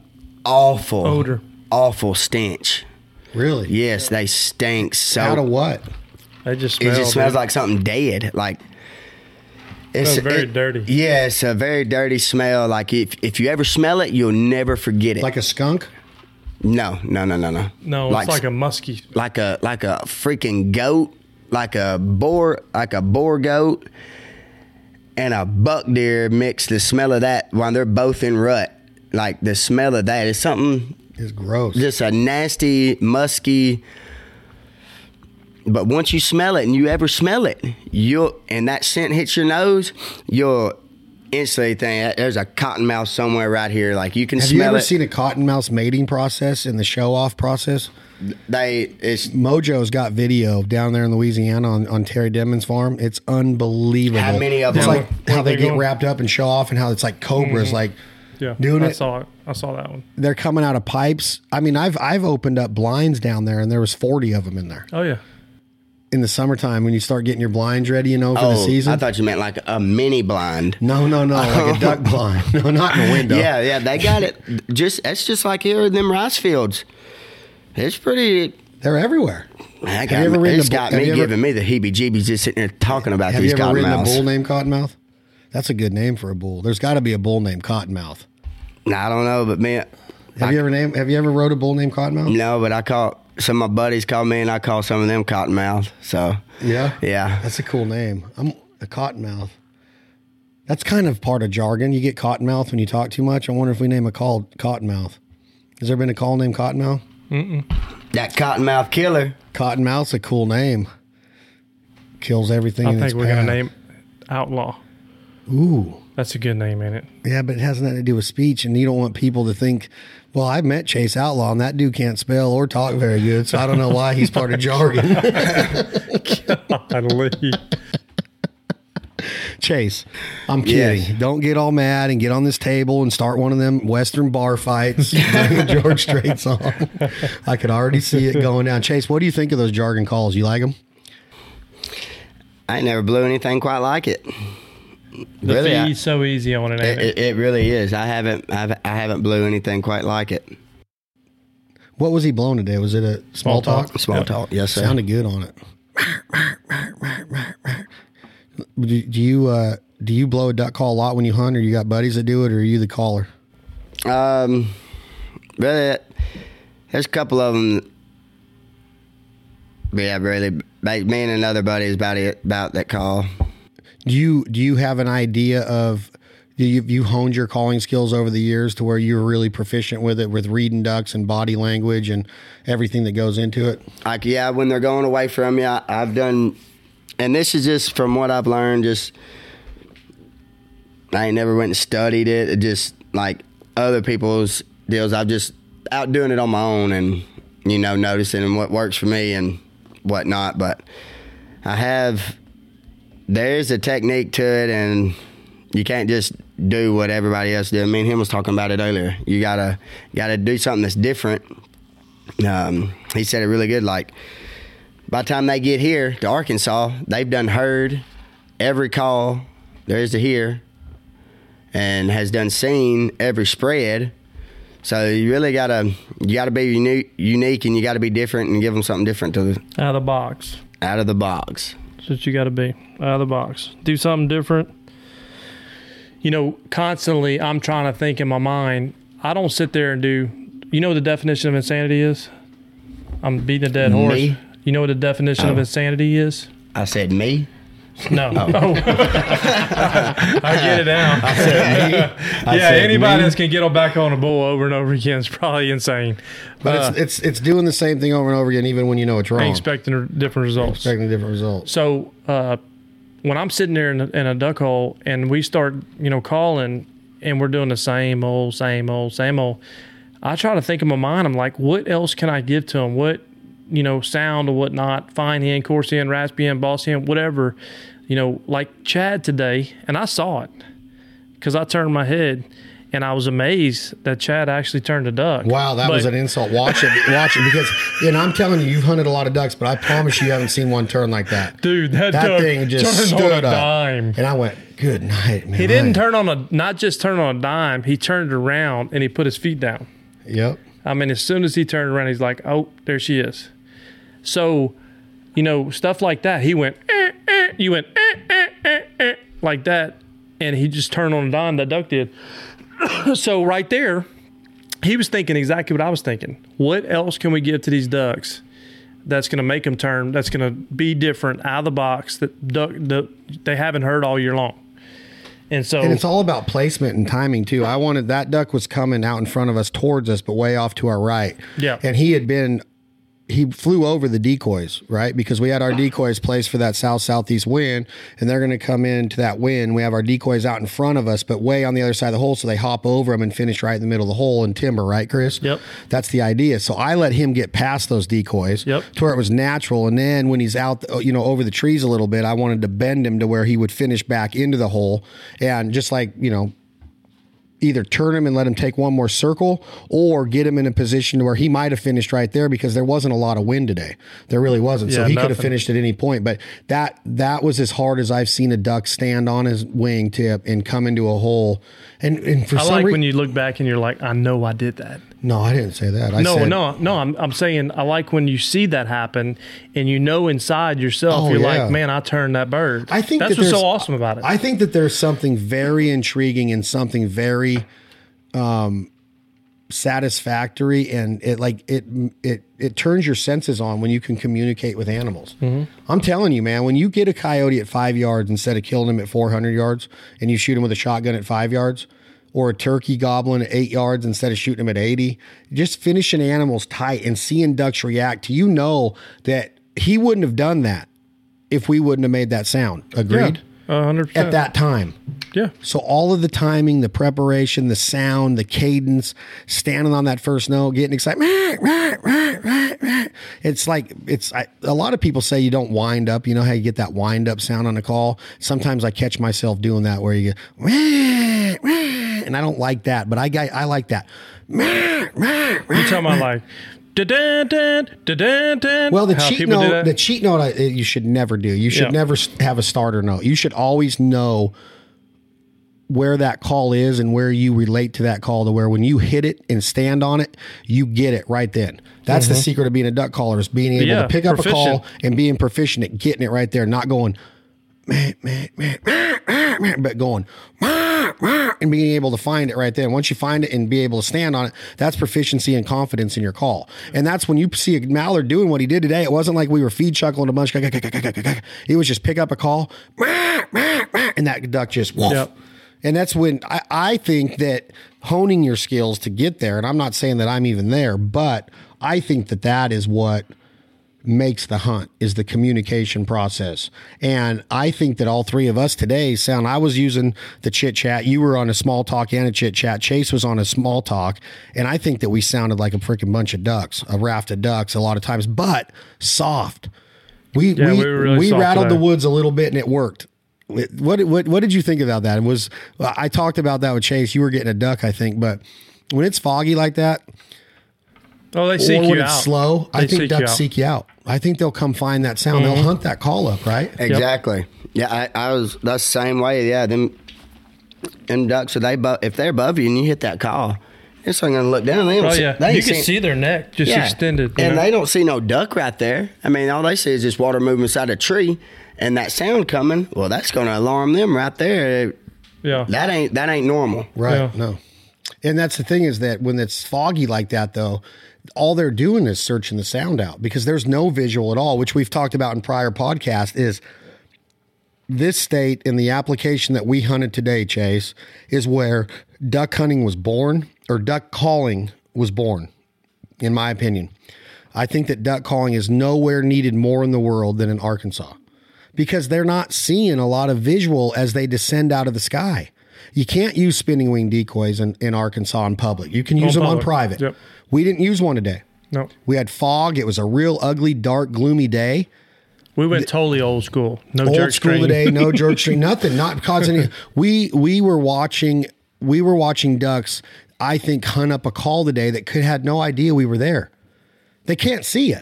S3: awful
S4: Odor.
S3: awful stench.
S2: Really?
S3: Yes, they stink so.
S2: Out of what?
S4: I just
S3: it just smells
S4: dude.
S3: like something dead. Like it's oh,
S4: Smells very
S3: it-
S4: dirty.
S3: Yeah, it's a very dirty smell. Like if if you ever smell it, you'll never forget it.
S2: Like a skunk?
S3: no, no, no, no, no.
S4: no, it's like, a musky.
S3: like a like a freaking goat, like a boar, like a boar goat, and a buck deer mix. The smell of that while they're both in rut, like the smell of that is something
S2: It's gross.
S3: just a nasty, musky. But once you smell it, and you ever smell it, you'll and that scent hits your nose, you'll instantly think there's a cottonmouth somewhere right here. Like you can
S2: Have you ever
S3: it.
S2: seen a cottonmouth mating process in the show off process?
S3: they it's
S2: Mojo's got video down there in Louisiana on, on Terry Denmon's farm. It's unbelievable.
S3: How many of
S2: it's
S3: them?
S2: like how they
S4: they
S2: get
S4: going?
S2: wrapped up and show off, and how it's like cobras, mm-hmm. like
S4: Yeah,
S2: doing
S4: I
S2: it.
S4: saw it. I saw that one.
S2: they're coming out of pipes. I mean, I've I've opened up blinds down there, and there was forty of them in there
S4: Oh yeah.
S2: In the summertime when you start getting your blinds ready, you know, for the
S3: oh,
S2: season.
S3: I thought you meant like a mini blind.
S2: no, no, no, like a duck blind. No, not in the window.
S3: Yeah, yeah, they got it. Just that's just like here in them rice fields. It's pretty.
S2: they're everywhere.
S3: I
S2: Have
S3: got,
S2: you ever ridden
S3: it's
S2: a
S3: got
S2: have
S3: me
S2: ever-
S3: giving me the heebie-jeebies just sitting there talking about
S2: Have
S3: these
S2: you ever ridden a
S3: cottonmouths.
S2: bull named Cottonmouth? That's a good name for a bull. There's got to be a bull named Cottonmouth.
S3: I don't know, but man,
S2: Have you ever named? Have you ever rode a bull named Cottonmouth?
S3: no, but I call some of my buddies call me, and I call some of them cottonmouth. So
S2: Yeah,
S3: yeah,
S2: That's a cool name. I'm a Cottonmouth. That's kind of part of jargon. You get Cottonmouth when you talk too much. I wonder if we name a call Cottonmouth. Has there been a call named Cottonmouth?
S3: that cottonmouth killer.
S2: Cottonmouth's a cool name. Kills everything
S4: I
S2: in
S4: think
S2: its
S4: we're
S2: path.
S4: gonna name Outlaw.
S2: Ooh,
S4: That's a good name, ain't it?
S2: Yeah, but it has nothing to do with speech, and you don't want people to think, well, I've met Chase Outlaw, and that dude can't spell or talk very good, so I don't know why he's part of jargon.
S4: Golly.
S2: Chase, I'm kidding.
S3: Yes.
S2: Don't get all mad and get on this table and start one of them Western bar fights. George Strait song. I could already see it going down. Chase, what do you think of those jargon calls? You like them?
S3: I never blew anything quite like it.
S4: The
S3: Really, I-
S4: fee's so easy on it, ain't
S3: It,
S4: it?
S3: it, it really is. I haven't I've, I haven't blew anything quite like it.
S2: What was he blowing today? Was it a small,
S4: Small
S2: talk?
S4: talk.
S3: Small
S4: Yeah.
S3: talk, yes sir.
S2: Sounded good on it. Do, do you uh, do you blow a duck call a lot when you hunt, or you got buddies that do it, or are you the caller?
S3: Um, really, there's a couple of them. Yeah, really. Me and another buddy is about it about that call.
S2: Do you do you have an idea of you you honed your calling skills over the years to where you're really proficient with it with reading ducks and body language and everything that goes into it?
S3: Like yeah, when they're going away from you, I, I've done, and this is just from what I've learned. Just I ain't never went and studied it. It just like other people's deals. I've just out doing it on my own and you know noticing what works for me and whatnot. But I have there's a technique to it, and you can't just do what everybody else did. Me and him was talking about it earlier. You gotta gotta do something that's different. Um, he said it really good. Like by the time they get here to Arkansas, they've done heard every call there is to hear, and has done seen every spread. So you really gotta you gotta be unique, unique, and you gotta be different and give them something different to the,
S4: Out of the box.
S3: out of the box.
S4: That's what you got to be. Out of the box. Do something different. You know, constantly I'm trying to think in my mind. I don't sit there and do. You know what the definition of insanity is? I'm beating a dead horse.
S3: Me?
S4: You know what the definition of
S3: Oh.
S4: insanity is?
S3: I said me.
S4: No. Oh. I get it now.
S2: I
S4: yeah,
S2: said
S4: anybody
S2: me.
S4: that can get on back on a bull over and over again is probably insane.
S2: But
S4: Uh,
S2: it's it's it's doing the same thing over and over again, even when you know it's wrong.
S4: expecting different results.
S2: Expecting different results.
S4: So uh, when I'm sitting there in a, in a duck hole and we start, you know, calling and we're doing the same old, same old, same old, I try to think in my mind. I'm like, what else can I give to them? What, you know, sound or whatnot? Fine hen, coarse hen, raspy hen, boss hen, whatever. You know, like Chad today, and I saw it because I turned my head and I was amazed that Chad actually turned a duck.
S2: Wow, that
S4: But-
S2: was an insult. Watch it, watch it, because and I'm telling you, you've hunted a lot of ducks, but I promise you you haven't seen one turn like that.
S4: Dude, that,
S2: That
S4: duck
S2: thing just
S4: turned
S2: stood up,
S4: dime.
S2: and I went, "Good night, man."
S4: He didn't turn on a not just turn on a dime. He turned around and he put his feet down.
S2: Yep.
S4: I mean, as soon as he turned around, he's like, "Oh, there she is." So, you know, stuff like that. He went, eh, eh. you went eh, eh, eh, eh, like that, and he just turned on a dime. That duck did. so right there, he was thinking exactly what I was thinking. What else can we give to these ducks? That's going to make them turn. That's going to be different out of the box that duck that they haven't heard all year long. And so
S2: And it's all about placement and timing too. I wanted that duck was coming out in front of us towards us, but way off to our right.
S4: Yeah.
S2: And he had been he flew over the decoys, right? Because we had our decoys placed for that south southeast wind, and they're going to come into that wind. We have our decoys out in front of us, but way on the other side of the hole, so they hop over them and finish right in the middle of the hole in timber, right, Chris?
S4: Yep.
S2: That's the idea. So I let him get past those decoys
S4: Yep.
S2: to where it was natural, and then when he's out, you know, over the trees a little bit, I wanted to bend him to where he would finish back into the hole, and just like you know, either turn him and let him take one more circle or get him in a position where he might have finished right there because there wasn't a lot of wind today. There really wasn't. so
S4: Yeah,
S2: he could have finished at any point. But that that was as hard as I've seen a duck stand on his wingtip and come into a hole. And and for
S4: I
S2: some
S4: like
S2: reason,
S4: when you look back and you're like, I know I did that.
S2: no, I didn't say that. I
S4: No,
S2: said,
S4: no, no. I'm, I'm saying I like when you see that happen and you know inside yourself,
S2: Oh,
S4: you're
S2: yeah.
S4: like, man, I turned that bird.
S2: I think
S4: that's
S2: that
S4: what's so awesome about it.
S2: I think that there's something very intriguing and something very um, satisfactory, and it like it it it turns your senses on when you can communicate with animals. Mm-hmm. I'm telling you, man, when you get a coyote at five yards instead of killing him at 400 yards, and you shoot him with a shotgun at five yards. Or a turkey gobbler at eight yards instead of shooting him at 80. Just finishing animals tight and seeing ducks react. You know that he wouldn't have done that if we wouldn't have made that sound. Agreed?
S4: Hundred percent.
S2: at that time.
S4: Yeah.
S2: So all of the timing, the preparation, the sound, the cadence, standing on that first note, getting excited. It's like it's I, a lot of people say you don't wind up. You know how you get that wind up sound on a call. Sometimes I catch myself doing that where you go, and I don't like that, but I I like that.
S4: You're talking about like. da-dun-dun, da-dun-dun,
S2: Well, the
S4: how
S2: cheat note, the cheat note, I- you should never do. You should
S4: Yeah.
S2: never have a starter note. You should always know where that call is and where you relate to that call to where when you hit it and stand on it, you get it right then. That's the secret of being a duck caller is being able
S4: Mm-hmm. Yeah,
S2: to pick up a call and being proficient at getting it right there, not going, man, man, man, man, man, man, but going, and being able to find it right there. Once you find it and be able to stand on it, that's proficiency and confidence in your call. And that's when you see a Mallard doing what he did today. It wasn't like we were feed chuckling a bunch. It was just pick up a call, and that duck just woof.
S4: Yep.
S2: And that's when I, I think that honing your skills to get there, and I'm not saying that I'm even there, but I think that that is what makes the hunt is the communication process. And I think that all three of us today sound I was using the chit chat. You were on a small talk and a chit chat. Chase was on a small talk. And I think that we sounded like a freaking bunch of ducks, a raft of ducks a lot of times, but soft. We
S4: Yeah,
S2: we,
S4: we really
S2: we rattled
S4: today.
S2: the woods a little bit and it worked. What what what did you think about that? It was I talked about that with Chase. You were getting a duck, I think, but when it's foggy like that,
S4: oh, they seek
S2: or
S4: you
S2: when
S4: out.
S2: it's slow, I think
S4: seek
S2: ducks
S4: out. Mm-hmm.
S2: seek you out. I think they'll come find that sound. They'll hunt that call up, right?
S3: Exactly. Yeah, I, I was that's the same way. Yeah, them them ducks are they if they're above you and you hit that call, it's not gonna look down. They don't
S4: Oh
S3: see,
S4: yeah,
S3: they
S4: you can
S3: seen-
S4: see their neck just
S3: Yeah.
S4: extended.
S3: and
S4: know?
S3: they don't see no duck right there. I mean, all they see is just water moving beside a tree, and that sound coming. Well, that's gonna alarm them right there.
S4: yeah,
S3: That ain't that ain't normal.
S2: Right.
S4: Yeah.
S2: No. And that's the thing is that when it's foggy like that, though, all they're doing is searching the sound out because there's no visual at all, which we've talked about in prior podcasts. Is this state in the application that we hunted today, Chase, is where duck hunting was born or duck calling was born, in my opinion. I think that duck calling is nowhere needed more in the world than in Arkansas because they're not seeing a lot of visual as they descend out of the sky. You can't use spinning wing decoys in, in Arkansas in public. You can use them on private.
S4: Yep.
S2: We didn't use one today.
S4: no,
S2: We had fog. It was a real ugly, dark, gloomy day.
S4: we went totally old school. No
S2: Old
S4: jerk
S2: school
S4: string.
S2: today, no jerk string, nothing. Not causing any. We we were watching we were watching ducks. I think hunt up a call today that could had no idea we were there. They can't see you.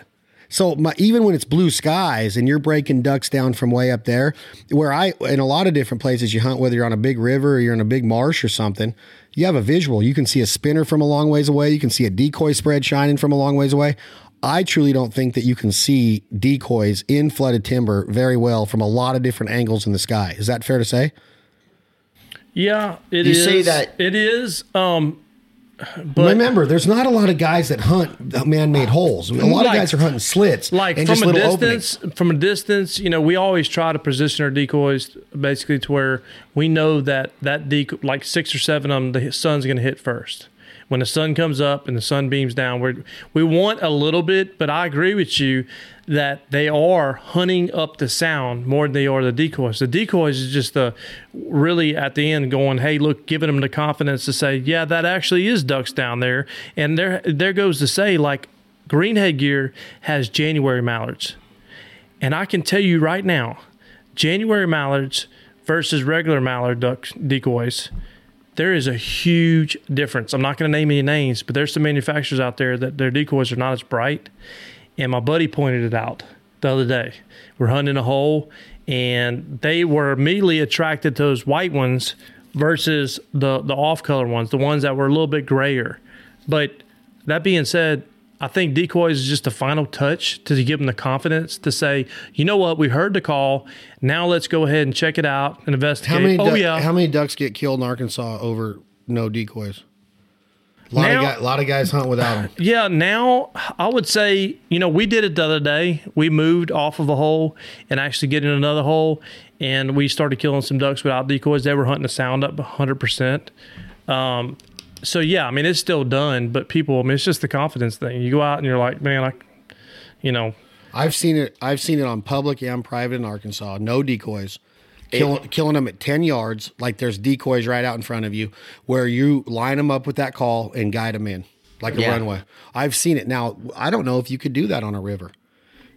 S2: So my, even when it's blue skies and you're breaking ducks down from way up there, where I in a lot of different places you hunt, whether you're on a big river or you're in a big marsh or something, you have a visual. You can see a spinner from a long ways away. You can see a decoy spread shining from a long ways away. I truly don't think that you can see decoys in flooded timber very well from a lot of different angles in the sky. Is that fair to say?
S4: Yeah, it
S3: You
S4: is.
S3: see that-
S4: It is. Um, but
S2: Remember, there's not a lot of guys that hunt man-made holes. A lot
S4: Like-
S2: of guys are hunting slits
S4: like
S2: and
S4: from
S2: just
S4: a distance,
S2: openings.
S4: from a distance, you know, we always try to position our decoys basically to where we know that that decoy, like six or seven of them, the sun's going to hit first. When the sun comes up and the sun beams down, we we want a little bit, but I agree with you that they are hunting up the sound more than they are the decoys. The decoys is just the really at the end going, hey, look, giving them the confidence to say, yeah, that actually is ducks down there, and there there goes to say like Greenhead Gear has January mallards. And I can tell you right now, January mallards versus regular mallard duck decoys, there is a huge difference. I'm not going to name any names, but there's some manufacturers out there that their decoys are not as bright. And my buddy pointed it out the other day. We're hunting a hole, and they were immediately attracted to those white ones versus the the off color ones, the ones that were a little bit grayer. But that being said, I think decoys is just the final touch to give them the confidence to say, you know what, we heard the call. Now let's go ahead and check it out and investigate.
S2: How many?
S4: oh
S2: du-
S4: yeah,
S2: How many ducks get killed in Arkansas over no decoys? A lot,
S4: Now-
S2: of, guys, a lot of guys hunt without them.
S4: Yeah, now I would say, you know, we did it the other day. We moved off of a hole and actually get in another hole, and we started killing some ducks without decoys. They were hunting the sound up 100%. Um, so, yeah, I mean, it's still done, but people, I mean, it's just the confidence thing. You go out and you're like, man, I, you know,
S2: I've seen it. I've seen it on public and private in Arkansas. No decoys, kill, killing them at 10 yards, like there's decoys right out in front of you, where you line them up with that call and guide them in like a
S3: Yeah.
S2: runway. I've seen it. Now, I don't know if you could do that on a river.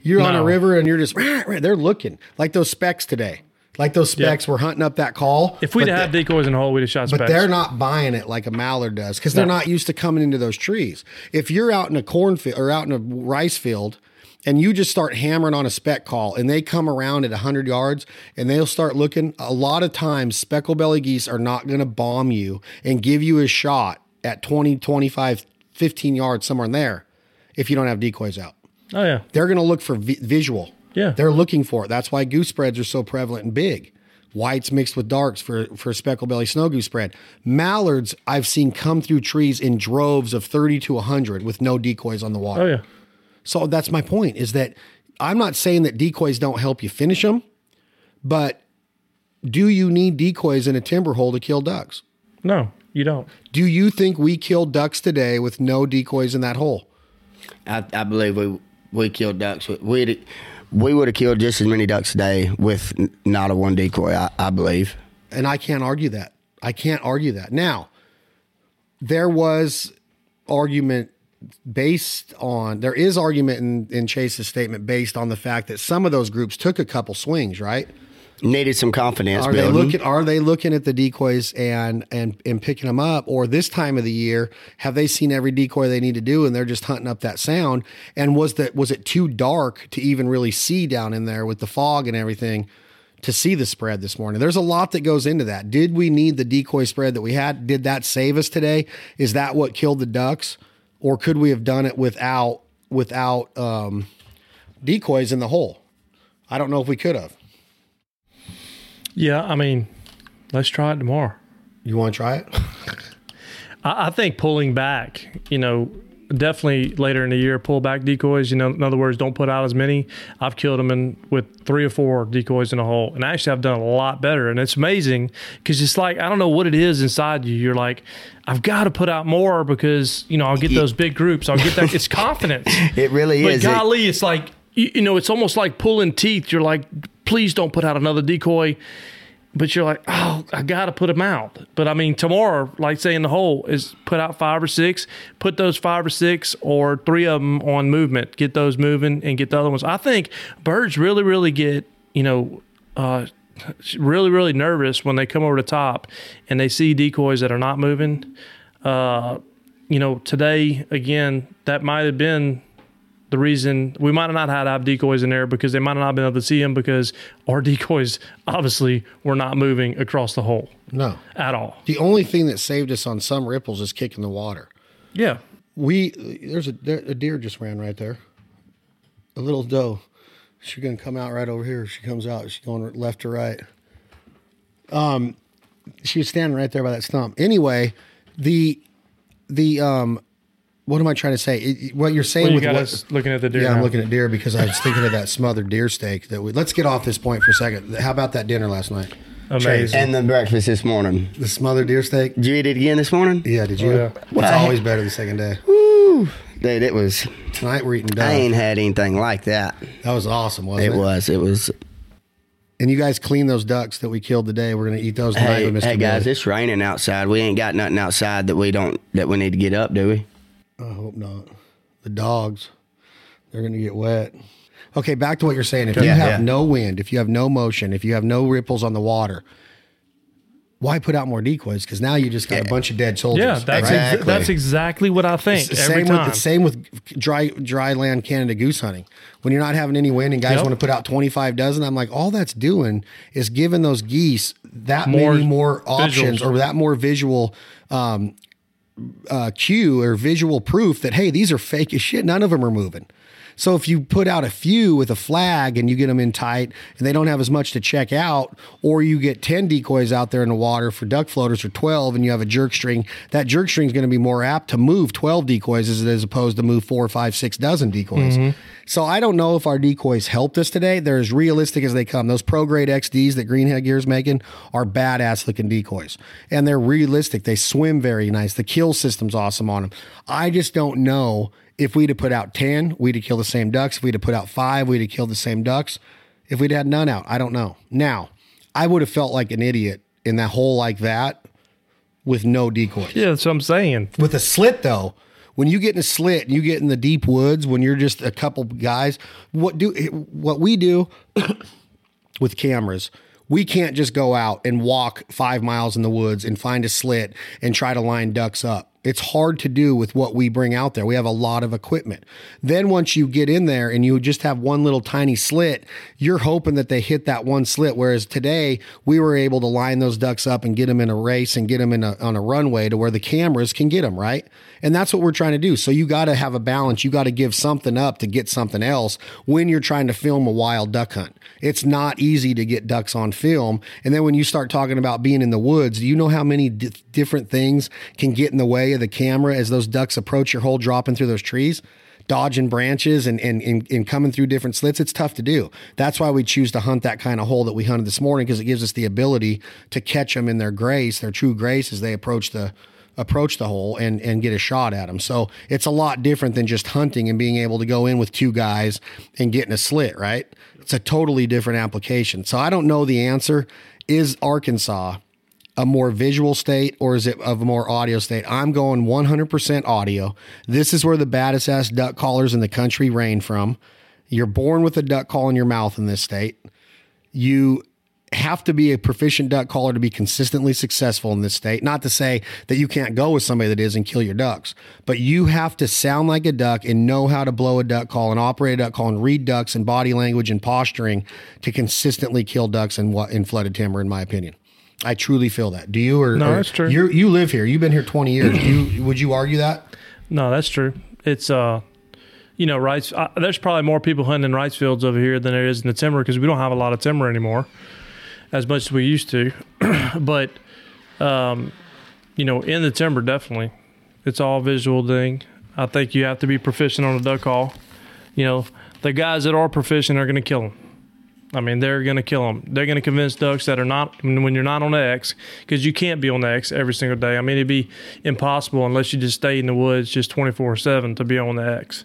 S2: You're on a river and you're just, "Rah, rah," they're looking like those specs today. Like those specs were hunting up that call.
S4: If we'd
S2: but
S4: had decoys in the hole, we'd have shot
S2: but
S4: specs.
S2: they're not buying it like a mallard does because they're
S4: No.
S2: not used to coming into those trees. If you're out in a cornfield or out in a rice field and you just start hammering on a spec call and they come around at 100 yards and they'll start looking, a lot of times speckle belly geese are not going to bomb you and give you a shot at 20, 25, 15 yards somewhere in there if you don't have decoys out.
S4: Oh yeah,
S2: They're going to look for vi- visual.
S4: Yeah.
S2: They're looking for it. That's why goose spreads are so prevalent and big. Whites mixed with darks for, for speckle belly snow goose spread. Mallards, I've seen come through trees in droves of 30 to 100 with no decoys on the water.
S4: oh yeah.
S2: So that's my point is that I'm not saying that decoys don't help you finish them, but do you need decoys in a timber hole to kill ducks?
S4: No, you don't.
S2: Do you think we killed ducks today with no decoys in that hole?
S3: I, I believe we we killed ducks. We we would have killed just as many ducks today with not a one decoy. I, I believe.
S2: And I can't argue that. I can't argue that. Now, there was argument based on, there is argument in, in Chase's statement based on the fact that some of those groups took a couple swings, right?
S3: Needed some confidence
S2: Are they looking? Are they looking at the decoys and and and picking them up? Or this time of the year, have they seen every decoy they need to do, and they're just hunting up that sound? And was that was it too dark to even really see down in there with the fog and everything to see the spread this morning? There's a lot that goes into that. Did we need the decoy spread that we had? Did that save us today? Is that what killed the ducks, or could we have done it without without um, decoys in the hole? I don't know if we could have.
S4: Yeah, I mean, let's try it tomorrow.
S2: You want to try it?
S4: I, I think pulling back, you know, definitely later in the year, pull back decoys. You know, in other words, don't put out as many. I've killed them in with three or four decoys in a hole, and actually, I've done a lot better. And it's amazing because it's like I don't know what it is inside you. You're like, I've got to put out more because you know I'll get those big groups. I'll get that. It's confidence.
S3: It really
S4: But
S3: is. It-
S4: golly, it's like you, you know, it's almost like pulling teeth. You're like, please don't put out another decoy. But you're like, oh, I got to put them out. But I mean, tomorrow, like say in the hole, is put out five or six. Put those five or six or three of them on movement. Get those moving and get the other ones. I think birds really, really get you know. Uh, really really nervous when they come over the top and they see decoys that are not moving uh, you know, today again, that might have been the reason we might have not had to have decoys in there because they might have not been able to see them because our decoys obviously were not moving across the hole
S2: No.
S4: at all.
S2: The only thing that saved us on some ripples is kicking the water.
S4: Yeah.
S2: We there's a, there, a deer just ran right there, a little doe. She's gonna come out right over here. She comes out. She's going left to right. Um, she was standing right there by that stump. Anyway, the the um, what am I trying to say? It- what you're saying
S4: Well, you
S2: with
S4: got
S2: what,
S4: us looking at the deer.
S2: yeah, I'm looking at deer because I was thinking of that smothered deer steak that we. Let's get off this point for a second. How about that dinner last night?
S4: Amazing.
S3: and the breakfast this morning.
S2: The smothered deer steak.
S3: Did you eat it again this morning?
S2: Yeah, did you?
S4: Oh, yeah.
S2: It's
S3: I-
S2: always better the second day.
S3: Dude, it was.
S2: Tonight we're eating
S3: I ain't had anything like that.
S2: That was awesome, wasn't
S3: It
S2: it?
S3: was. It was.
S2: And you guys clean those ducks that we killed today. We're gonna eat those tonight
S3: Hey,
S2: with Mr.
S3: hey guys,
S2: Billy.
S3: it's raining outside. We ain't got nothing outside that we don't that we need to get up, do we?
S2: I hope not. The dogs, they're gonna get wet. Okay, back to what you're saying. If you
S3: Yeah,
S2: have
S3: yeah.
S2: no wind, if you have no motion, if you have no ripples on the water, why put out more decoys? Because now you just got a bunch of dead soldiers.
S4: yeah, that's
S2: right?
S3: Exactly.
S4: that's exactly what I think
S2: S-
S4: every
S2: same
S4: time.
S2: with same with dry dry land Canada goose hunting. When you're not having any wind and guys
S4: Yep.
S2: want to put out 25 dozen, I'm like, all that's doing is giving those geese that
S4: More
S2: many more options
S4: visuals.
S2: or that more visual um, uh, cue or visual proof that hey, these are fake as shit. None of them are moving. So if you put out a few with a flag and you get them in tight and they don't have as much to check out, or you get 10 decoys out there in the water for duck floaters or 12 and you have a jerk string, that jerk string is going to be more apt to move 12 decoys as, as opposed to move four, five, six dozen decoys. Mm-hmm. So I don't know if our decoys helped us today. They're as realistic as they come. Those pro grade XDs that Greenhead Gear is making are badass looking decoys. And they're realistic. They swim very nice. The keel system's awesome on them. I just don't know if we'd have put out 10, we'd have killed the same ducks. If we'd have put out five, we'd have killed the same ducks. If we'd had none out, I don't know. Now, I would have felt like an idiot in that hole like that with no decoys.
S4: Yeah, that's what I'm saying.
S2: With a slit though, when you get in a slit and you get in the deep woods when you're just a couple guys, what do what we do with cameras, we can't just go out and walk 5 miles in the woods and find a slit and try to line ducks up. It's hard to do with what we bring out there. We have a lot of equipment. Then once you get in there and you just have one little tiny slit, you're hoping that they hit that one slit. Whereas today we were able to line those ducks up and get them in a race and get them in a, on a runway to where the cameras can get them right. And that's what we're trying to do. So you got to have a balance. You got to give something up to get something else when you're trying to film a wild duck hunt. It's not easy to get ducks on film. And then when you start talking about being in the woods, do you know how many di- different things can get in the way of the camera as those ducks approach your hole dropping through those trees? Dodging branches and, and, and, and coming through different slits, it's tough to do. That's why we choose to hunt that kind of hole that we hunted this morning because it gives us the ability to catch them in their grace, their true grace, as they approach the approach the hole and and get a shot at them. So it's a lot different than just hunting and being able to go in with two guys and getting a slit, right? It's a totally different application. So I don't know the answer. Is Arkansas a more visual state or is it of a more audio state? I'm going 100% audio. This is where the baddest ass duck callers in the country reign from. You're born with a duck call in your mouth in this state. You have to be a proficient duck caller to be consistently successful in this state. Not to say that you can't go with somebody that is and kill your ducks, but you have to sound like a duck and know how to blow a duck call and operate a duck call and read ducks and body language and posturing to consistently kill ducks in what in flooded timber, in my opinion. I truly feel that. Do you or
S4: No,
S2: or-
S4: that's true.
S2: You you live here. You've been here twenty years. Do you would you argue that?
S4: No, that's true. It's uh, you know, rice. Uh, there's probably more people hunting in rice fields over here than there is in the timber because we don't have a lot of timber anymore, as much as we used to. but, um, you know, in the timber, definitely, it's all visual thing. I think you have to be proficient on a duck call. You know, the guys that are proficient are going to kill them. I mean, they're going to kill them. They're going to convince ducks that are not when you're not on X because you can't be on X every single day. I mean, it'd be impossible unless you just stay in the woods just 24 seven to be on the X.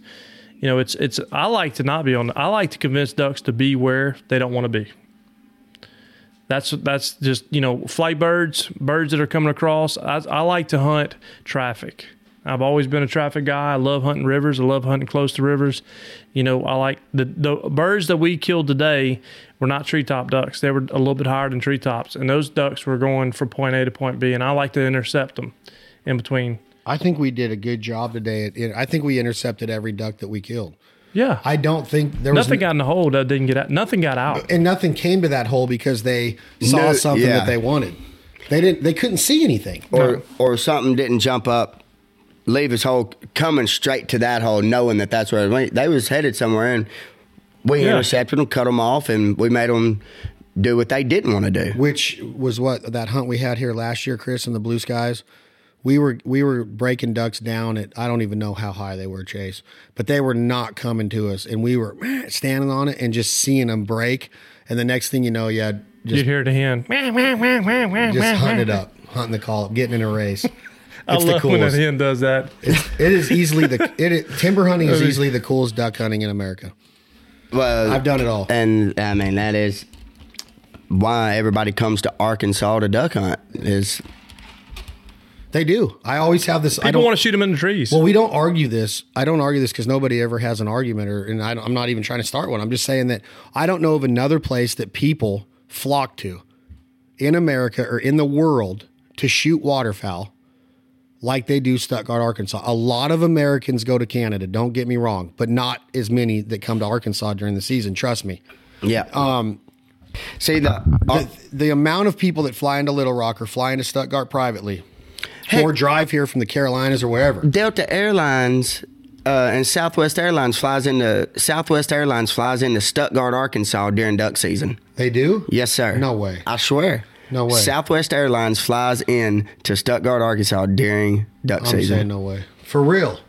S4: You know, it's it's. I like to not be on. I like to convince ducks to be where they don't want to be. That's that's just you know flight birds, birds that are coming across. I, I like to hunt traffic. I've always been a traffic guy. I love hunting rivers. I love hunting close to rivers. You know, I like the the birds that we killed today were not treetop ducks. They were a little bit higher than treetops, and those ducks were going from point A to point B. And I like to intercept them in between.
S2: I think we did a good job today. I think we intercepted every duck that we killed.
S4: Yeah,
S2: I don't think there was
S4: nothing got in the hole that didn't get out. Nothing got out.
S2: and nothing came to that hole because they saw
S3: No,
S2: something
S3: yeah.
S2: that they wanted. They didn't. They couldn't see anything.
S3: or or something didn't jump up, leave his hole coming straight to that hole, knowing that that's where it went. they was headed somewhere, and we
S4: Yeah.
S3: intercepted them, cut them off, and we made them do what they didn't want to do.
S2: Which was what that hunt we had here last year, Chris, in the blue skies. We were we were breaking ducks down at I don't even know how high they were, Chase, but they were not coming to us, and we were standing on it and just seeing them break. And the next thing you know, you had
S4: You
S2: just
S4: hear the hen.
S2: just hunting it up, hunting the call up, getting in a race. It's
S4: I
S2: the
S4: love when that
S2: coolest.
S4: hen does that.
S2: It is easily the it is, timber hunting is easily the coolest duck hunting in America.
S3: Well,
S2: I've done it all.
S3: and I mean that is why everybody comes to Arkansas to duck hunt. Is
S2: They do. I always have this. I don't
S4: want to shoot them in the trees.
S2: Well, we don't argue this. I don't argue this because nobody ever has an argument, or and I, I'm not even trying to start one. I'm just saying that I don't know of another place that people flock to in America or in the world to shoot waterfowl like they do Stuttgart, Arkansas. A lot of Americans go to Canada. Don't get me wrong, but not as many that come to Arkansas during the season. Trust me.
S3: yeah. Um, see the,
S2: The, the amount of people that fly into Little Rock or fly into Stuttgart privately, or drive here from the Carolinas or wherever.
S3: Delta Airlines uh, and Southwest Airlines flies into Southwest Airlines flies into Stuttgart, Arkansas during duck season.
S2: They do.
S3: Yes, sir.
S2: No way.
S3: I swear.
S2: No way.
S3: Southwest Airlines flies in to Stuttgart, Arkansas during duck
S2: I'm
S3: season.
S2: saying no way. For real.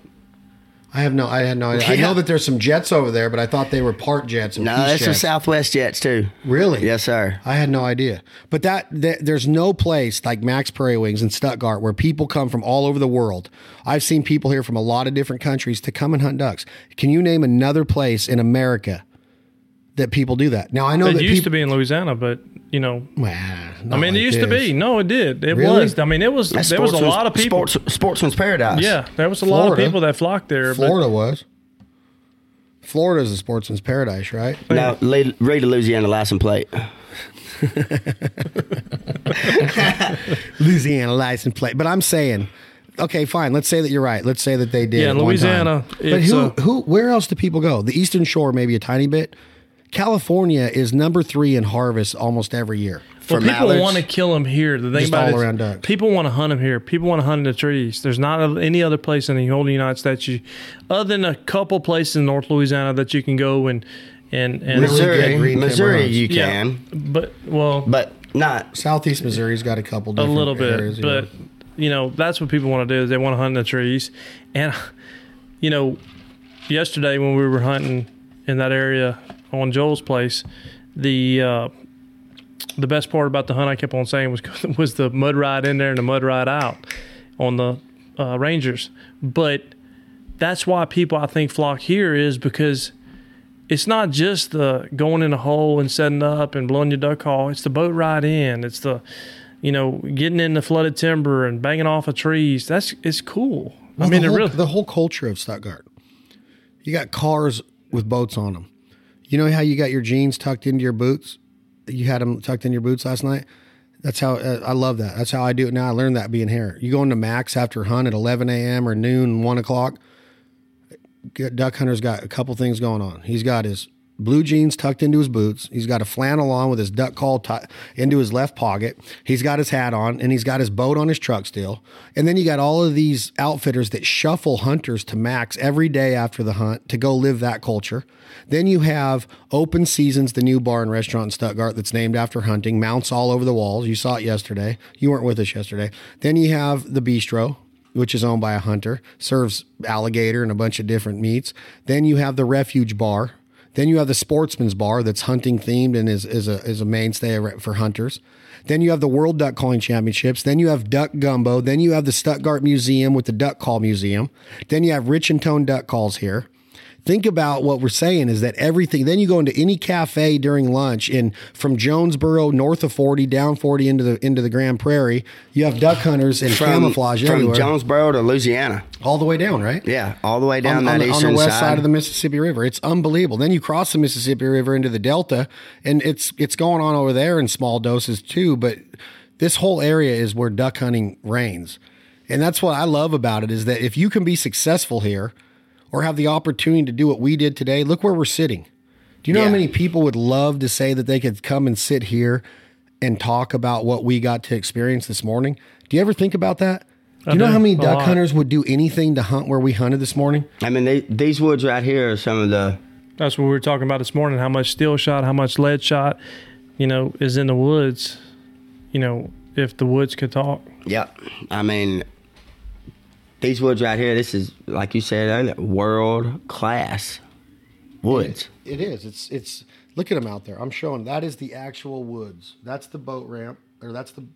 S2: I have no I had no idea. I know that there's some jets over there, but I thought they were part jets
S3: No, that's some. Southwest jets too.
S2: Really?
S3: Yes, sir.
S2: I had no idea. But that, that there's no place like Mack's Prairie Wings in Stuttgart where people come from all over the world. I've seen people here from a lot of different countries to come and hunt ducks. Can you name another place in America that people do that. Now I know
S4: It
S2: that
S4: used
S2: people.
S4: to be in Louisiana, but you know,
S2: Well,
S4: I
S2: not
S4: mean, it
S2: like
S4: used to be. No, it did. It
S2: Really?
S4: was. I mean, it was.
S3: That's
S4: there was a lot of people.
S3: Sports, sportsman's paradise.
S4: Yeah, there was a lot of people that flocked there. but-
S2: Florida was. Florida's a sportsman's paradise, right?
S3: Now, le- read a Louisiana license plate.
S2: Louisiana license plate. But I'm saying, okay, fine. Let's say that you're right. Let's say that they did.
S4: Yeah,
S2: at one
S4: Louisiana,
S2: time. But who, who, where else do people go? The Eastern Shore, maybe a tiny bit. California is number three in harvest almost every year.
S4: Well,
S3: For
S4: people want to kill them here. The thing
S2: Just
S4: about
S2: all
S4: it is
S2: around ducks.
S4: people want to hunt them here. People want to hunt in the trees. There's not any other place in the whole United States, you, other than a couple places in North Louisiana that you can go and and and
S2: Really
S3: Missouri,
S2: green
S3: Missouri,
S2: hunts.
S3: you
S4: Yeah.
S3: can,
S4: But well,
S3: but not.
S2: Southeast Missouri's got a couple.
S4: a little bit,
S2: areas,
S4: but
S2: know.
S4: you know that's what people want to do. Is they want to hunt in the trees, and you know, yesterday when we were hunting in that area on Joel's place, the uh, the best part about the hunt I kept on saying was was the mud ride in there and the mud ride out on the uh, Rangers, but that's why people I think flock here is because it's not just the going in a hole and setting up and blowing your duck call. It's the boat ride in. It's the, you know, getting in the flooded timber and banging off of trees. That's it's cool.
S2: Well,
S4: I mean,
S2: the
S4: it
S2: whole,
S4: really.
S2: the whole culture of Stuttgart. You got cars with boats on them. You know how you got your jeans tucked into your boots? You had them tucked in your boots last night. That's how uh, I love that. That's how I do it now. I learned that being here. You go into Mack's after hunt at 11 a.m. or noon, one o'clock. Duck Hunter's got a couple things going on. He's got his blue jeans tucked into his boots. He's got a flannel on with his duck call tu- into his left pocket. He's got his hat on and he's got his boat on his truck still. And then you got all of these outfitters that shuffle hunters to Mack's every day after the hunt to go live that culture. Then you have Open Seasons, the new bar and restaurant in Stuttgart that's named after hunting, mounts all over the walls. You saw it yesterday. You weren't with us yesterday. Then you have the Bistro, which is owned by a hunter, serves alligator and a bunch of different meats. Then you have the Refuge Bar. Then you have the Sportsman's Bar that's hunting themed and is, is, a, is a mainstay for hunters. Then you have the World Duck Calling Championships. Then you have Duck Gumbo. Then you have the Stuttgart Museum with the Duck Call Museum. Then you have Rich-N-Tone Duck Calls here think about what we're saying is that everything then you go into any cafe during lunch in from jonesboro north of 40 down 40 into the into the grand prairie you have duck hunters and
S3: From,
S2: camouflage
S3: from
S2: everywhere
S3: Jonesboro to Louisiana.
S2: all the way down right
S3: Yeah, all the way down
S2: on,
S3: that
S2: on the, on the west
S3: side.
S2: side of the Mississippi River. It's unbelievable. Then you cross the Mississippi River into the Delta, and it's it's going on over there in small doses too. But this whole area is where duck hunting reigns, and that's what I love about it. Is that if you can be successful here, or have the opportunity to do what we did today, look where we're sitting. Do you know how many people would love to say that they could come and sit here and talk about what we got to experience this morning? Do you ever think about that? Do you know how many duck hunters would do anything to hunt where we hunted this morning?
S3: I mean, they, these woods right here are some of the.
S4: That's what we were talking about this morning. How much steel shot, how much lead shot, you know, is in the woods. You know, if the woods could talk.
S3: Yeah, I mean, these woods right here. This is like you said earlier, world class woods.
S2: It is. It's it's. Look at them out there. I'm showing. That is the actual woods. That's the boat ramp, or that's the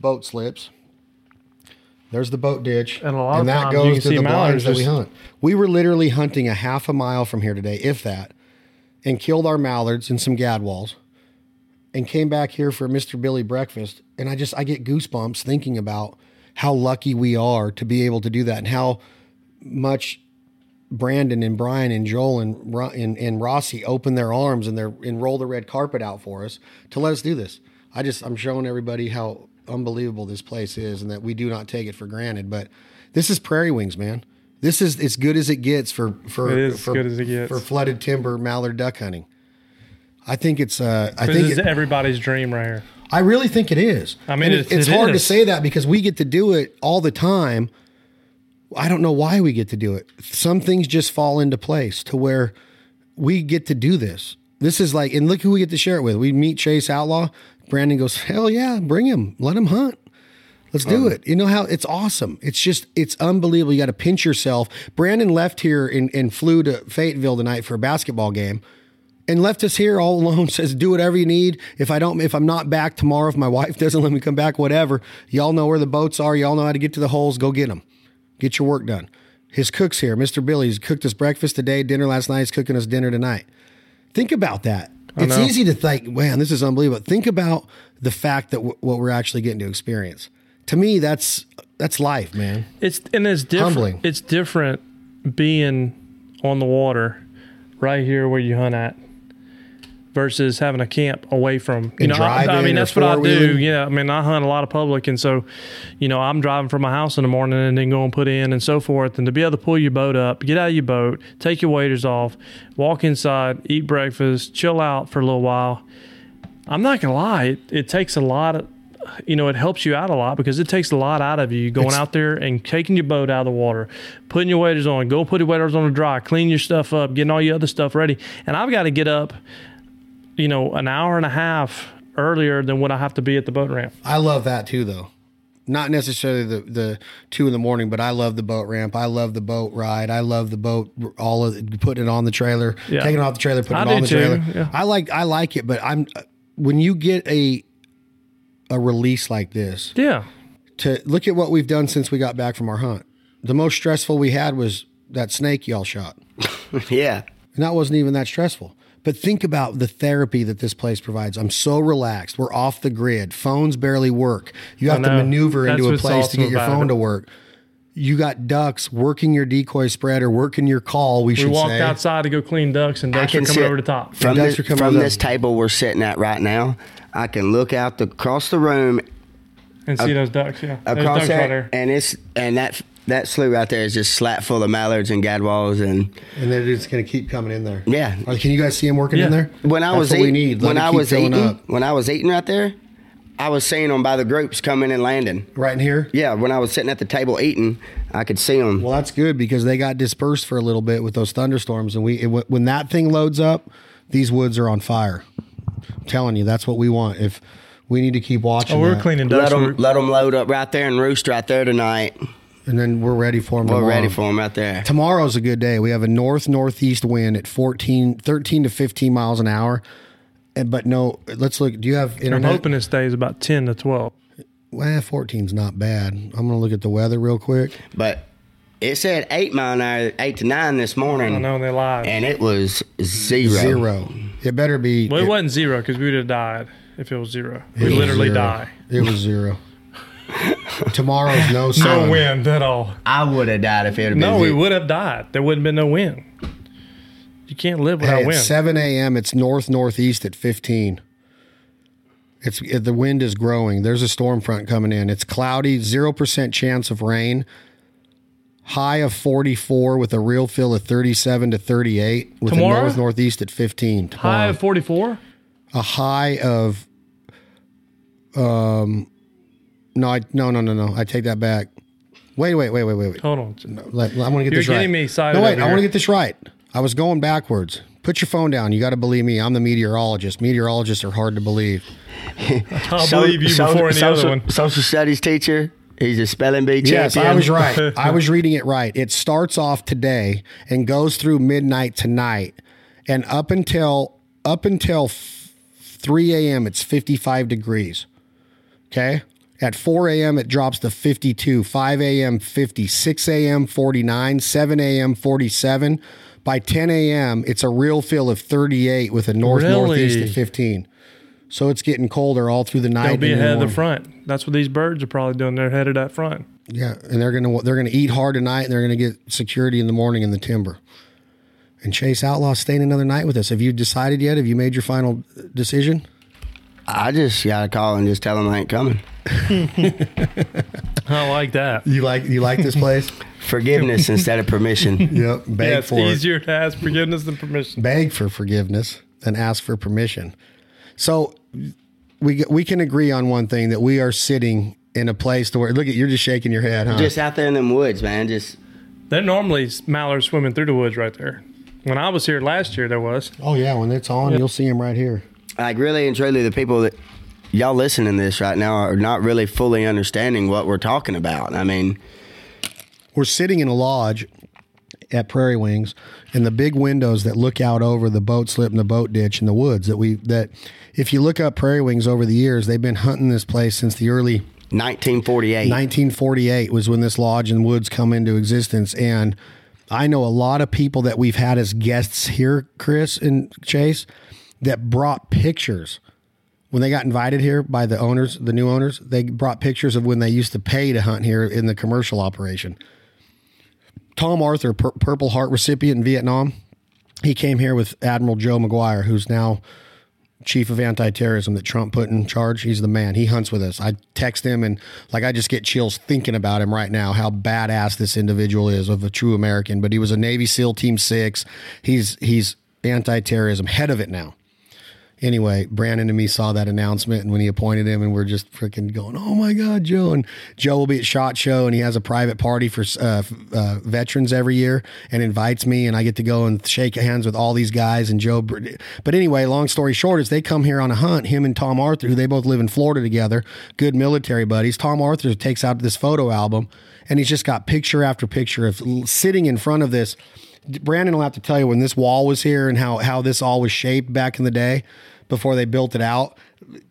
S2: boat slips. There's the boat ditch,
S4: And a lot of
S2: that
S4: times you
S2: goes
S4: can
S2: to
S4: see
S2: the blinds
S4: mallards
S2: that we hunt. We were literally hunting a half a mile from here today, if that, and killed our mallards and some gadwalls, and came back here for Mr. Billy breakfast. And I just I get goosebumps thinking about how lucky we are to be able to do that, and how much Brandon and Brian and Joel and, and and Rossi open their arms and they and roll the red carpet out for us to let us do this. I just I'm showing everybody how unbelievable this place is and that we do not take it for granted. But this is Prairie Wings, man. This is as good as it gets for for
S4: It is as
S2: for,
S4: good as it gets.
S2: for flooded timber mallard duck hunting. I think it's uh I
S4: This
S2: think
S4: is
S2: it-
S4: everybody's dream right here.
S2: I really think it is.
S4: I mean,
S2: it's
S4: it
S2: hard to say that because we get to do it all the time. I don't know why we get to do it. Some things just fall into place to where we get to do this. This is like, and look who we get to share it with. We meet Chase Outlaw. Brandon goes, hell yeah, bring him, let him hunt. Let's do uh. it. You know how it's awesome. It's just, it's unbelievable. You got to pinch yourself. Brandon left here and, and flew to Fayetteville tonight for a basketball game and left us here all alone. Says, do whatever you need. If I don't, if I'm not back tomorrow, if my wife doesn't let me come back, whatever, y'all know where the boats are. Y'all know how to get to the holes. Go get them. Get your work done. His cook's here. Mr. Billy's cooked us breakfast today, dinner last night. He's cooking us dinner tonight. Think about that. It's
S4: know.
S2: easy to think, man, this is unbelievable. Think about the fact that w- what we're actually getting to experience. To me, that's that's life, man.
S4: It's and it's different.
S2: Humbling.
S4: It's different being on the water, right here where you hunt at, versus having a camp away from. You know, I, I mean that's what I do. Yeah, I mean I hunt a lot of public, and so, you know, I'm driving from my house in the morning and then going and put in and so forth, and to be able to pull your boat up, get out of your boat, take your waders off, walk inside, eat breakfast, chill out for a little while. I'm not gonna lie, it, it takes a lot of you know, it helps you out a lot because it takes a lot out of you going
S2: It's-
S4: out there and taking your boat out of the water, putting your waders on, go put your waders on the dry, clean your stuff up, getting all your other stuff ready. And I've got to get up, you know, an hour and a half earlier than what I have to be at the boat ramp.
S2: I love that too, though. Not necessarily the, the two in the morning, but I love the boat ramp. I love the boat ride. I love the boat, all of it, putting it on the trailer,
S4: Yeah.
S2: taking it off the trailer, putting
S4: I
S2: it on the
S4: too,
S2: trailer.
S4: yeah.
S2: I like I like it, but I'm when you get a a release like this,
S4: Yeah.
S2: to look at what we've done since we got back from our hunt. The most stressful we had was that snake y'all shot.
S3: Yeah.
S2: And that wasn't even that stressful. But think about the therapy that this place provides. I'm so relaxed. We're off the grid. Phones barely work. You have to maneuver
S4: That's
S2: into a
S4: what's
S2: place to get your phone
S4: it.
S2: to work. You got ducks working your decoy spread or working your call, we
S4: We
S2: should
S4: walked
S2: say.
S4: outside to go clean ducks, and ducks are coming
S3: sit
S4: over the top.
S3: From,
S2: ducks
S3: this,
S2: are coming
S3: from
S2: over the-
S3: this table we're sitting at right now, I can look out the, across the room,
S4: And see those ducks, yeah. There's
S3: across
S4: ducks right
S3: there,
S4: there.
S3: and it's and that that slough right there is just slap full of mallards and gadwalls and
S2: and they're just going to keep coming in there.
S3: yeah.
S2: Or can you guys see them working in there?
S3: When I
S2: That's
S3: was
S2: what we need. Let
S3: when I was eating,
S2: up.
S3: when I was eating right there, I was seeing them by the groups coming and landing.
S2: right in here.
S3: Yeah, when I was sitting at the table eating, I could see them.
S2: Well, that's good because they got dispersed for a little bit with those thunderstorms, and we it, when that thing loads up, these woods are on fire. I'm telling you, that's what we want. If we need to keep watching,
S4: Oh, we're
S2: that,
S4: cleaning
S3: let them
S4: We're-
S3: let them load up right there and roost right there tonight.
S2: And then we're ready for them.
S3: We're ready for them out there.
S2: Tomorrow's a good day. We have a north northeast wind at 14, 13 to 15 miles an hour. And, but no, let's look. Do you have
S4: I'm
S2: internet?
S4: hoping it stays about 10 to 12.
S2: Well, 14's not bad. I'm going to look at the weather real quick.
S3: But it said eight mile an hour, eight to nine this morning,
S4: I know they lied.
S3: and it was zero.
S2: Zero. It better be.
S4: well, it,
S2: it,
S4: wasn't zero because we would have died if it was zero. We literally
S2: zero.
S4: die.
S2: It was zero. Tomorrow's no sun.
S4: No wind at all.
S3: I would have died if it had been.
S4: No, we would have died. There wouldn't been no wind. You can't live without
S2: Hey, at
S4: wind.
S2: 7 a.m., it's north northeast at 15. It's the wind is growing. There's a storm front coming in. It's cloudy, zero percent chance of rain. High of 44 with a real feel of 37 to 38 with
S4: Tomorrow?
S2: a north northeast at 15.
S4: High of 44.
S2: a high of um no I no no no no I take that back. Wait wait wait wait wait wait.
S4: Hold on.
S2: Let, I want to get
S4: You're
S2: this right.
S4: getting me excited
S2: No, wait. I want to get this right. I was going backwards. Put your phone down. You got to believe me. I'm the meteorologist. Meteorologists are hard to believe.
S4: I'll believe you before any
S3: social,
S4: other one.
S3: Social studies teacher. He's a spelling bee champion.
S2: Yes, I was right. I was reading it right. It starts off today and goes through midnight tonight, and up until up until f- 3 a.m. it's 55 degrees. Okay. At 4 a.m. it drops to 52. 5 a.m. 50. 6 a.m. 49. 7 a.m. 47. By 10 a.m. it's a real feel of 38 with a north northeast
S4: Really?
S2: at 15. So it's getting colder all through the night.
S4: They'll be
S2: and in
S4: ahead of the front. That's what these birds are probably doing. They're headed at front.
S2: Yeah, and they're gonna they're gonna eat hard tonight, and they're gonna get security in the morning in the timber. And Chase Outlaw staying another night with us. Have you decided yet? Have you made your final decision?
S3: I just got to call and just tell them I ain't coming.
S4: I like that.
S2: You like you like this place?
S3: Forgiveness instead of permission.
S2: yep. Beg
S4: Yeah, it's
S2: for it.
S4: easier to ask forgiveness than permission.
S2: Beg for forgiveness than ask for permission. So we we can agree on one thing that we are sitting in a place to where look at you're just shaking your head, huh?
S3: Just out there in them woods, man. Just
S4: They're normally mallards swimming through the woods right there. When I was here last year, there was.
S2: oh yeah, when it's on, you'll see him right here.
S3: like really and truly, the people that y'all listening to this right now are not really fully understanding what we're talking about. I mean,
S2: We're sitting in a lodge at Prairie Wings and the big windows that look out over the boat slip and the boat ditch and the woods that we that if you look up Prairie Wings over the years, they've been hunting this place since the early
S3: 1948.
S2: 1948 was when this lodge and woods come into existence and I know a lot of people that we've had as guests here, Chris and Chase, that brought pictures when they got invited here by the owners, the new owners. They brought pictures of when they used to pay to hunt here in the commercial operation. Tom Arthur, Pur- Purple Heart recipient in Vietnam, he came here with Admiral Joe Maguire, who's now chief of anti-terrorism that Trump put in charge. He's the man. He hunts with us. I text him and like I just get chills thinking about him right now. How badass this individual is of a true American. But he was a Navy SEAL Team Six. He's he's anti-terrorism head of it now anyway, Brandon and me saw that announcement and when he appointed him, and we're just freaking going, "Oh my God, Joe!" And Joe will be at Shot Show, and he has a private party for uh, uh, veterans every year, and invites me, and I get to go and shake hands with all these guys and Joe. But anyway, long story short is they come here on a hunt. Him and Tom Arthur, who they both live in Florida together, good military buddies. Tom Arthur takes out this photo album, and he's just got picture after picture of sitting in front of this. Brandon will have to tell you when this wall was here and how how this all was shaped back in the day before they built it out.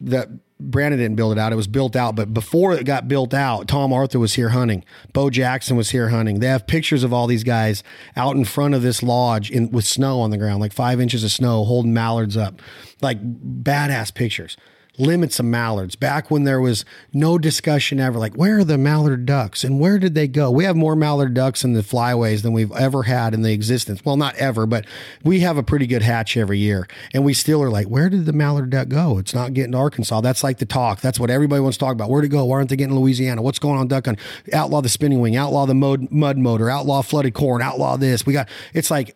S2: That Brandon didn't build it out; it was built out. But before it got built out, Tom Arthur was here hunting. Bo Jackson was here hunting. They have pictures of all these guys out in front of this lodge in, with snow on the ground, like five inches of snow, holding mallards up, like badass pictures limits of mallards. Back when there was no discussion ever like where are the mallard ducks and where did they go? We have more mallard ducks in the flyways than we've ever had in the existence. Well not ever but we have a pretty good hatch every year. And we still are like where did the mallard duck go? It's not getting to arkansas. That's like the talk. That's what everybody wants to talk about. Where'd it go? Why aren't they getting louisiana? What's going on duck on outlaw the spinning wing outlaw the mud, mud motor outlaw flooded corn outlaw this. We got it's like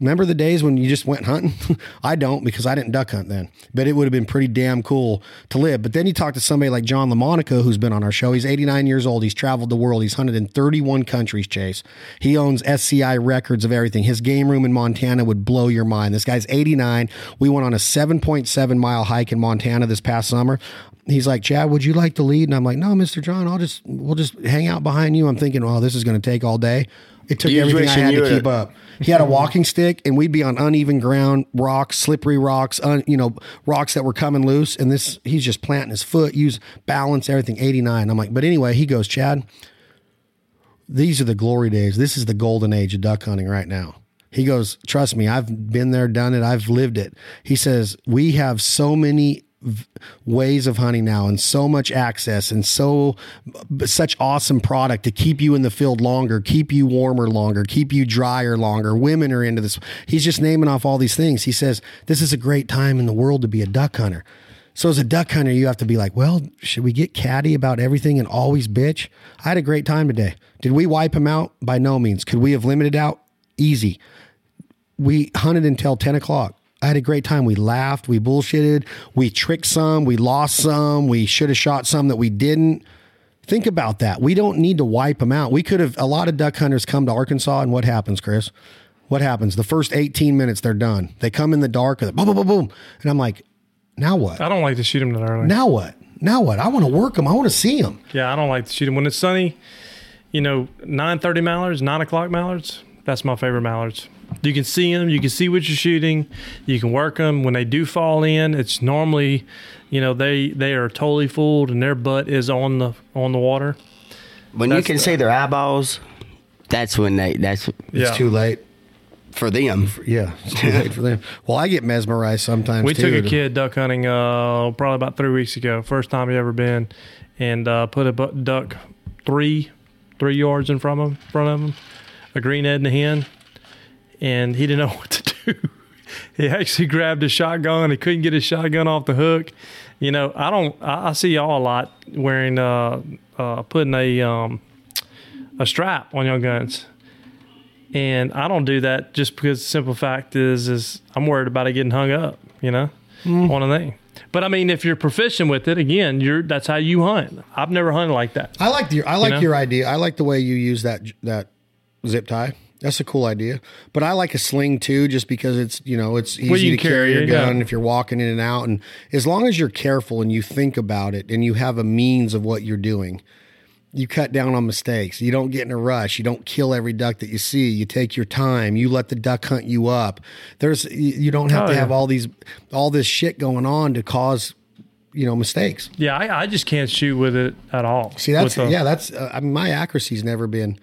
S2: remember the days when you just went hunting? I don't because I didn't duck hunt then, but it would have been pretty damn cool to live. But then you talk to somebody like John LaMonica, who's been on our show. He's 89 years old. He's traveled the world. He's hunted in 31 countries, Chase. He owns SCI records of everything. His game room in Montana would blow your mind. This guy's 89. We went on a 7.7 mile hike in Montana this past summer he's like, Chad, would you like to lead? And I'm like, no, Mr. John, I'll just, we'll just hang out behind you. I'm thinking, oh, this is going to take all day. It took everything I had to keep up. He had a walking stick, and we'd be on uneven ground, rocks, slippery rocks, un, you know, rocks that were coming loose. And this, he's just planting his foot, use balance, everything. 89. I'm like, but anyway, he goes, Chad, these are the glory days. This is the golden age of duck hunting right now. He goes, trust me, I've been there, done it, I've lived it. He says, we have so many ways of hunting now and so much access and so such awesome product to keep you in the field longer, keep you warmer longer, keep you drier longer. Women are into this. He's just naming off all these things. He says this is a great time in the world to be a duck hunter. So as a duck hunter, you have to be like, well, should we get catty about everything and always bitch? I had a great time today. Did we wipe him out? By no means. Could we have limited out? Easy. We hunted until 10 o'clock. I had a great time. We laughed, we bullshitted, we tricked some, we lost some, we should have shot some that we didn't. Think about that. We don't need to wipe them out. We could have, a lot of duck hunters come to Arkansas, and what happens, Chris? What happens? The first 18 minutes, they're done. They come in the dark, and boom, boom, boom, boom. And I'm like, now what?
S4: I don't like to shoot them that early.
S2: Now what? Now what? I want to work them. I want to see them.
S4: Yeah, I don't like to shoot them when it's sunny. You know, 9:30 mallards, 9 o'clock mallards. That's my favorite mallards. You can see them. You can see what you're shooting. You can work them. When they do fall in, it's normally, you know, they they are totally fooled and their butt is on the on the water.
S3: When that's you can the, see their eyeballs, that's when they. That's
S2: it's yeah. too late
S3: for them.
S2: Yeah, it's too late for them. Well, I get mesmerized sometimes.
S4: We
S2: too,
S4: took a kid duck hunting uh, probably about three weeks ago. First time he ever been, and uh, put a duck three three yards in front of him, front of him, a green head and a hen and he didn't know what to do. he actually grabbed a shotgun. He couldn't get his shotgun off the hook. You know, I don't. I, I see y'all a lot wearing, uh, uh, putting a um, a strap on your guns, and I don't do that just because the simple fact is, is I'm worried about it getting hung up. You know, mm. on a thing. But I mean, if you're proficient with it, again, you're that's how you hunt. I've never hunted like that.
S2: I like the I like you know? your idea. I like the way you use that that zip tie. That's a cool idea. But I like a sling too, just because it's you know it's easy well, you to carry, your gun yeah. if you're walking in and out, and as long as you're careful and you think about it and you have a means of what you're doing, you cut down on mistakes. You don't get in a rush. You don't kill every duck that you see. You take your time. You let the duck hunt you up. There's you don't have oh, to yeah. have all these all this shit going on to cause you know mistakes.
S4: Yeah, I, I just can't shoot with it at all.
S2: See, that's yeah, that's uh, I mean, my accuracy's never been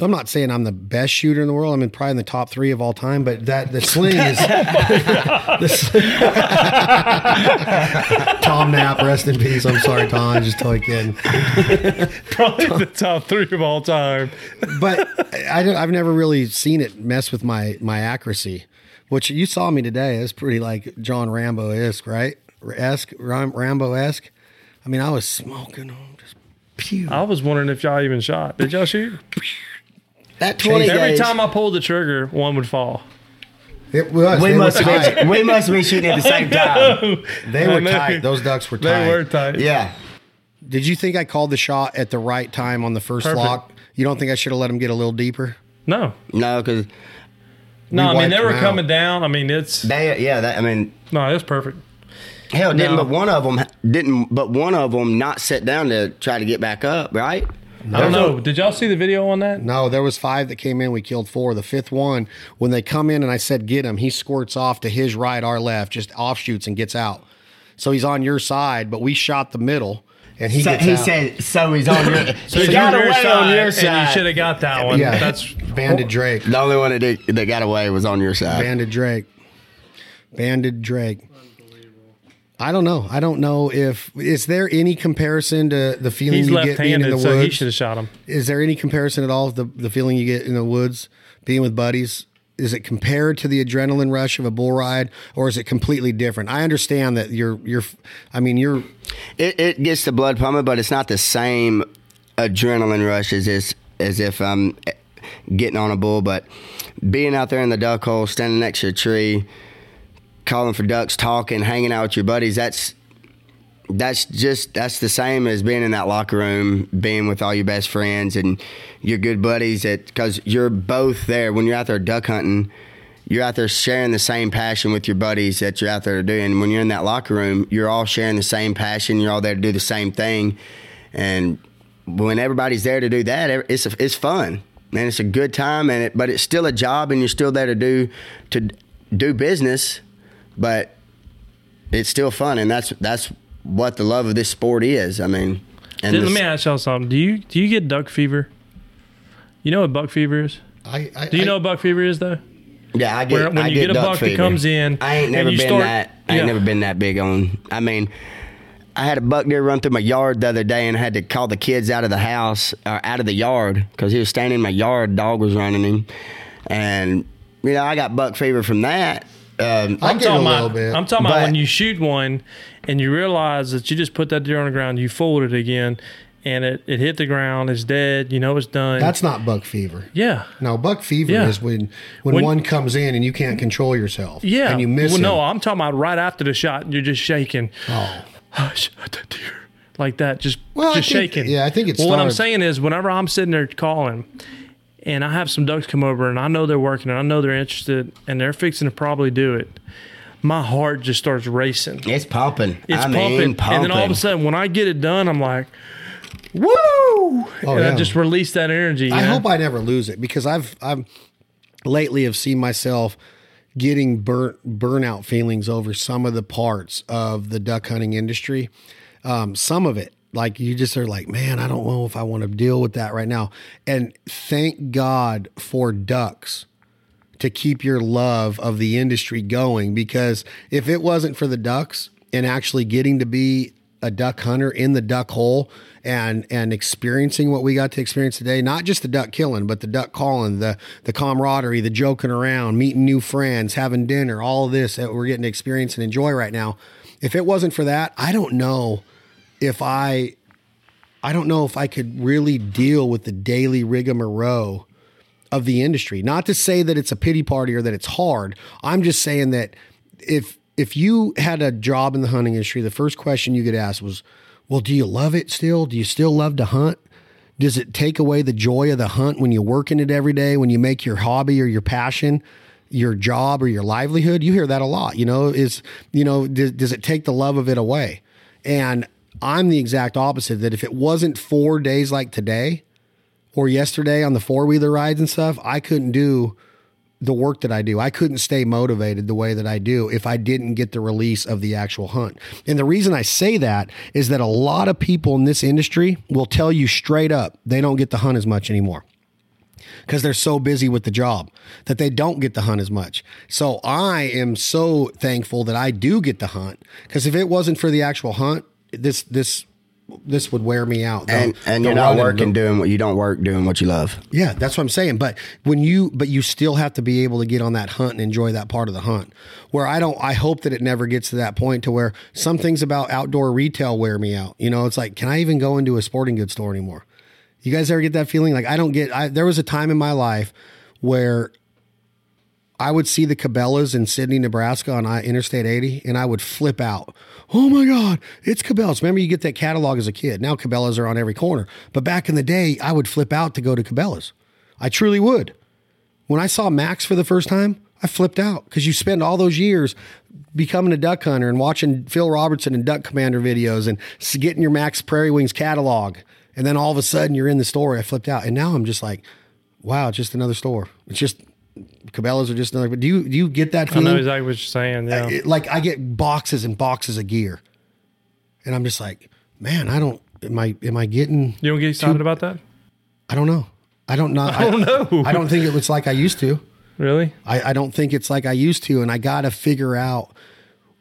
S2: I'm not saying I'm the best shooter in the world. I'm in probably in the top three of all time, but that the sling is. the sling- Tom Knapp, rest in peace. I'm sorry, Tom. I'm just totally kidding.
S4: Probably the top three of all time.
S2: But I, don't- I've never really seen it mess with my my accuracy. Which you saw me today. It's pretty like John Rambo esque, right? Esque, Rambo esque. I mean, I was smoking them, just pew.
S4: I was wondering if y'all even shot. Did y'all shoot?
S3: That 20
S4: Every
S3: gauge,
S4: time I pulled the trigger, one would fall.
S2: It was.
S3: we
S2: they
S3: must,
S2: were tight.
S3: be, we must be shooting at the same time.
S2: They
S4: I
S2: were
S4: know.
S2: tight. Those ducks were
S4: tied.
S2: They
S4: were tight.
S3: Yeah.
S2: Did you think I called the shot at the right time on the first
S4: Perfect.
S2: lock? You don't think I should have let him get a little deeper?
S4: No,
S3: No, because
S4: no. I mean, they were
S2: them out.
S4: coming down. I mean, it's
S3: they, yeah, that, I mean,
S4: no, it's perfect.
S3: hell, didn't
S4: No.
S3: but one of them didn't, but one of them not sit down to try to get back up, right?
S4: I don't know. Did y'all see the video on that?
S2: No, there was five that came in. We killed four. The fifth one, when they come in and I said get him, he squirts off to his right, our left, just offshoots and gets out. So he's on your side, but we shot the middle, and he
S3: So
S2: gets
S3: he
S2: out.
S3: said, so he's on your,
S4: So
S3: he
S4: you
S3: got
S4: were
S3: away on your
S4: and
S3: side.
S4: you should have got that one.
S2: yeah,
S4: That's
S2: banded Drake.
S3: the only one that, did, that got away was on your side.
S2: Banded Drake. Banded Drake. I don't know. I don't know if is there any comparison to the feeling
S4: he's
S2: you get being in the
S4: left-handed, so he should have shot him.
S2: is there any comparison at all of the the feeling you get in the woods being with buddies? Is it compared to the adrenaline rush of a bull ride, or is it completely different? I understand that you're you're. I mean, you're
S3: It, it gets the blood pumping, but it's not the same adrenaline rush as this, as if I'm getting on a bull. But being out there in the duck hole, standing next to a tree, calling for ducks, talking, hanging out with your buddies, that's that's just that's the same as being in that locker room, being with all your best friends and your good buddies. That because you're both there when you're out there duck hunting, you're out there sharing the same passion with your buddies that you're out there doing. when you're in that locker room, you're all sharing the same passion. You're all there to do the same thing. And when everybody's there to do that, it's it's fun and it's a good time. And it, but it's still a job, and you're still there to do to do business, but it's still fun, and that's that's what the love of this sport is. I mean, and
S4: Dude, let me ask y'all something. Do you do you get duck fever? You know what buck fever is?
S2: I. I
S4: Do you
S2: I-
S4: know what buck fever is though?
S3: yeah, I get
S4: Where- when
S3: I
S4: you
S3: get
S4: get a
S3: duck
S4: buck that comes in
S3: I ain't never been
S4: start-
S3: that. I ain't
S4: Yeah.
S3: never been that big on. I mean. I had a buck deer run through my yard the other day and I had to call the kids out of the house or out of the yard because he was standing in my yard. Dog was running him, and you know I got buck fever from that. Um,
S2: I
S4: I'm
S2: get a
S4: talking
S2: little
S4: about,
S2: bit,
S4: I'm talking about when you shoot one and you realize that you just put that deer on the ground, you fold it again, and it, it hit the ground, it's dead, you know it's done.
S2: That's not buck fever.
S4: yeah.
S2: No, buck fever
S4: Yeah.
S2: is when, when
S4: When-
S2: one comes in and you can't control yourself.
S4: Yeah.
S2: and you miss
S4: well,
S2: him.
S4: no, I'm talking about right after the shot, you're just shaking.
S2: Oh.
S4: That deer. Like that, just
S2: Well,
S4: just
S2: think-
S4: shaking.
S2: yeah, I think it's.
S4: Well, what I'm saying is, whenever I'm sitting there calling, and I have some ducks come over, and I know they're working, and I know they're interested, and they're fixing to probably do it, my heart just starts racing.
S3: it's pumping.
S4: It's
S3: I
S4: pumping.
S3: mean, pumping.
S4: and then all of a sudden, when I get it done, I'm like, "Woo!"
S2: Oh,
S4: and
S2: yeah.
S4: I just release that energy.
S2: I
S4: know?
S2: hope I never lose it because I've I've lately have seen myself getting burnt burnout feelings over some of the parts of the duck hunting industry. Um, some of it, like you just are like, man, I don't know if I want to deal with that right now. And thank God for ducks to keep your love of the industry going because if it wasn't for the ducks and actually getting to be a duck hunter in the duck hole and and experiencing what we got to experience today not just the duck killing but the duck calling the the camaraderie the joking around meeting new friends having dinner all this that we're getting to experience and enjoy right now if it wasn't for that i don't know if i i don't know if i could really deal with the daily rigmarole of the industry. Not to say that it's a pity party or that it's hard. I'm just saying that if if you had a job in the hunting industry, the first question you could ask was, "Well, do you love it still? Do you still love to hunt? Does it take away the joy of the hunt when you work in it every day, when you make your hobby or your passion your job or your livelihood?" You hear that a lot, you know, is, you know, does, does it take the love of it away? And I'm the exact opposite that if it wasn't 4 days like today, or yesterday on the four wheeler rides and stuff, I couldn't do the work that I do. I couldn't stay motivated the way that I do if I didn't get the release of the actual hunt. And the reason I say that is that a lot of people in this industry will tell you straight up they don't get the hunt as much anymore. because they're so busy with the job that they don't get the hunt as much. So I am so thankful that I do get the hunt because if it wasn't for the actual hunt, this this this would wear me out.
S3: And and you're not working
S2: the-
S3: doing what you don't work doing what you love.
S2: yeah, that's what I'm saying. But when you, but you still have to be able to get on that hunt and enjoy that part of the hunt. Where I don't, I hope that it never gets to that point to where some things about outdoor retail wear me out. You know, it's like, can I even go into a sporting goods store anymore? You guys ever get that feeling? Like I don't get. I, there was a time in my life where I would see the Cabela's in Sidney, Nebraska on Interstate 80, and I would flip out. Oh my God, it's Cabela's. Remember, you get that catalog as a kid. Now Cabela's are on every corner. But back in the day, I would flip out to go to Cabela's. I truly would. When I saw Mack's for the first time, I flipped out because you spend all those years becoming a duck hunter and watching Phil Robertson and Duck Commander videos and getting your Mack's Prairie Wings catalog. And then all of a sudden you're in the store. I flipped out. And now I'm just like, wow, just another store. It's just Cabela's are just another. But do you do you get that
S4: I
S2: feeling?
S4: know exactly what you're saying. Yeah.
S2: It- like I get boxes and boxes of gear, and I'm just like, man, I don't. Am I am I getting?
S4: you don't get excited about that?
S2: I don't know. I don't know. I
S4: don't know.
S2: I don't think it was like I used to.
S4: Really?
S2: I, I don't think it's like I used to, and I got to figure out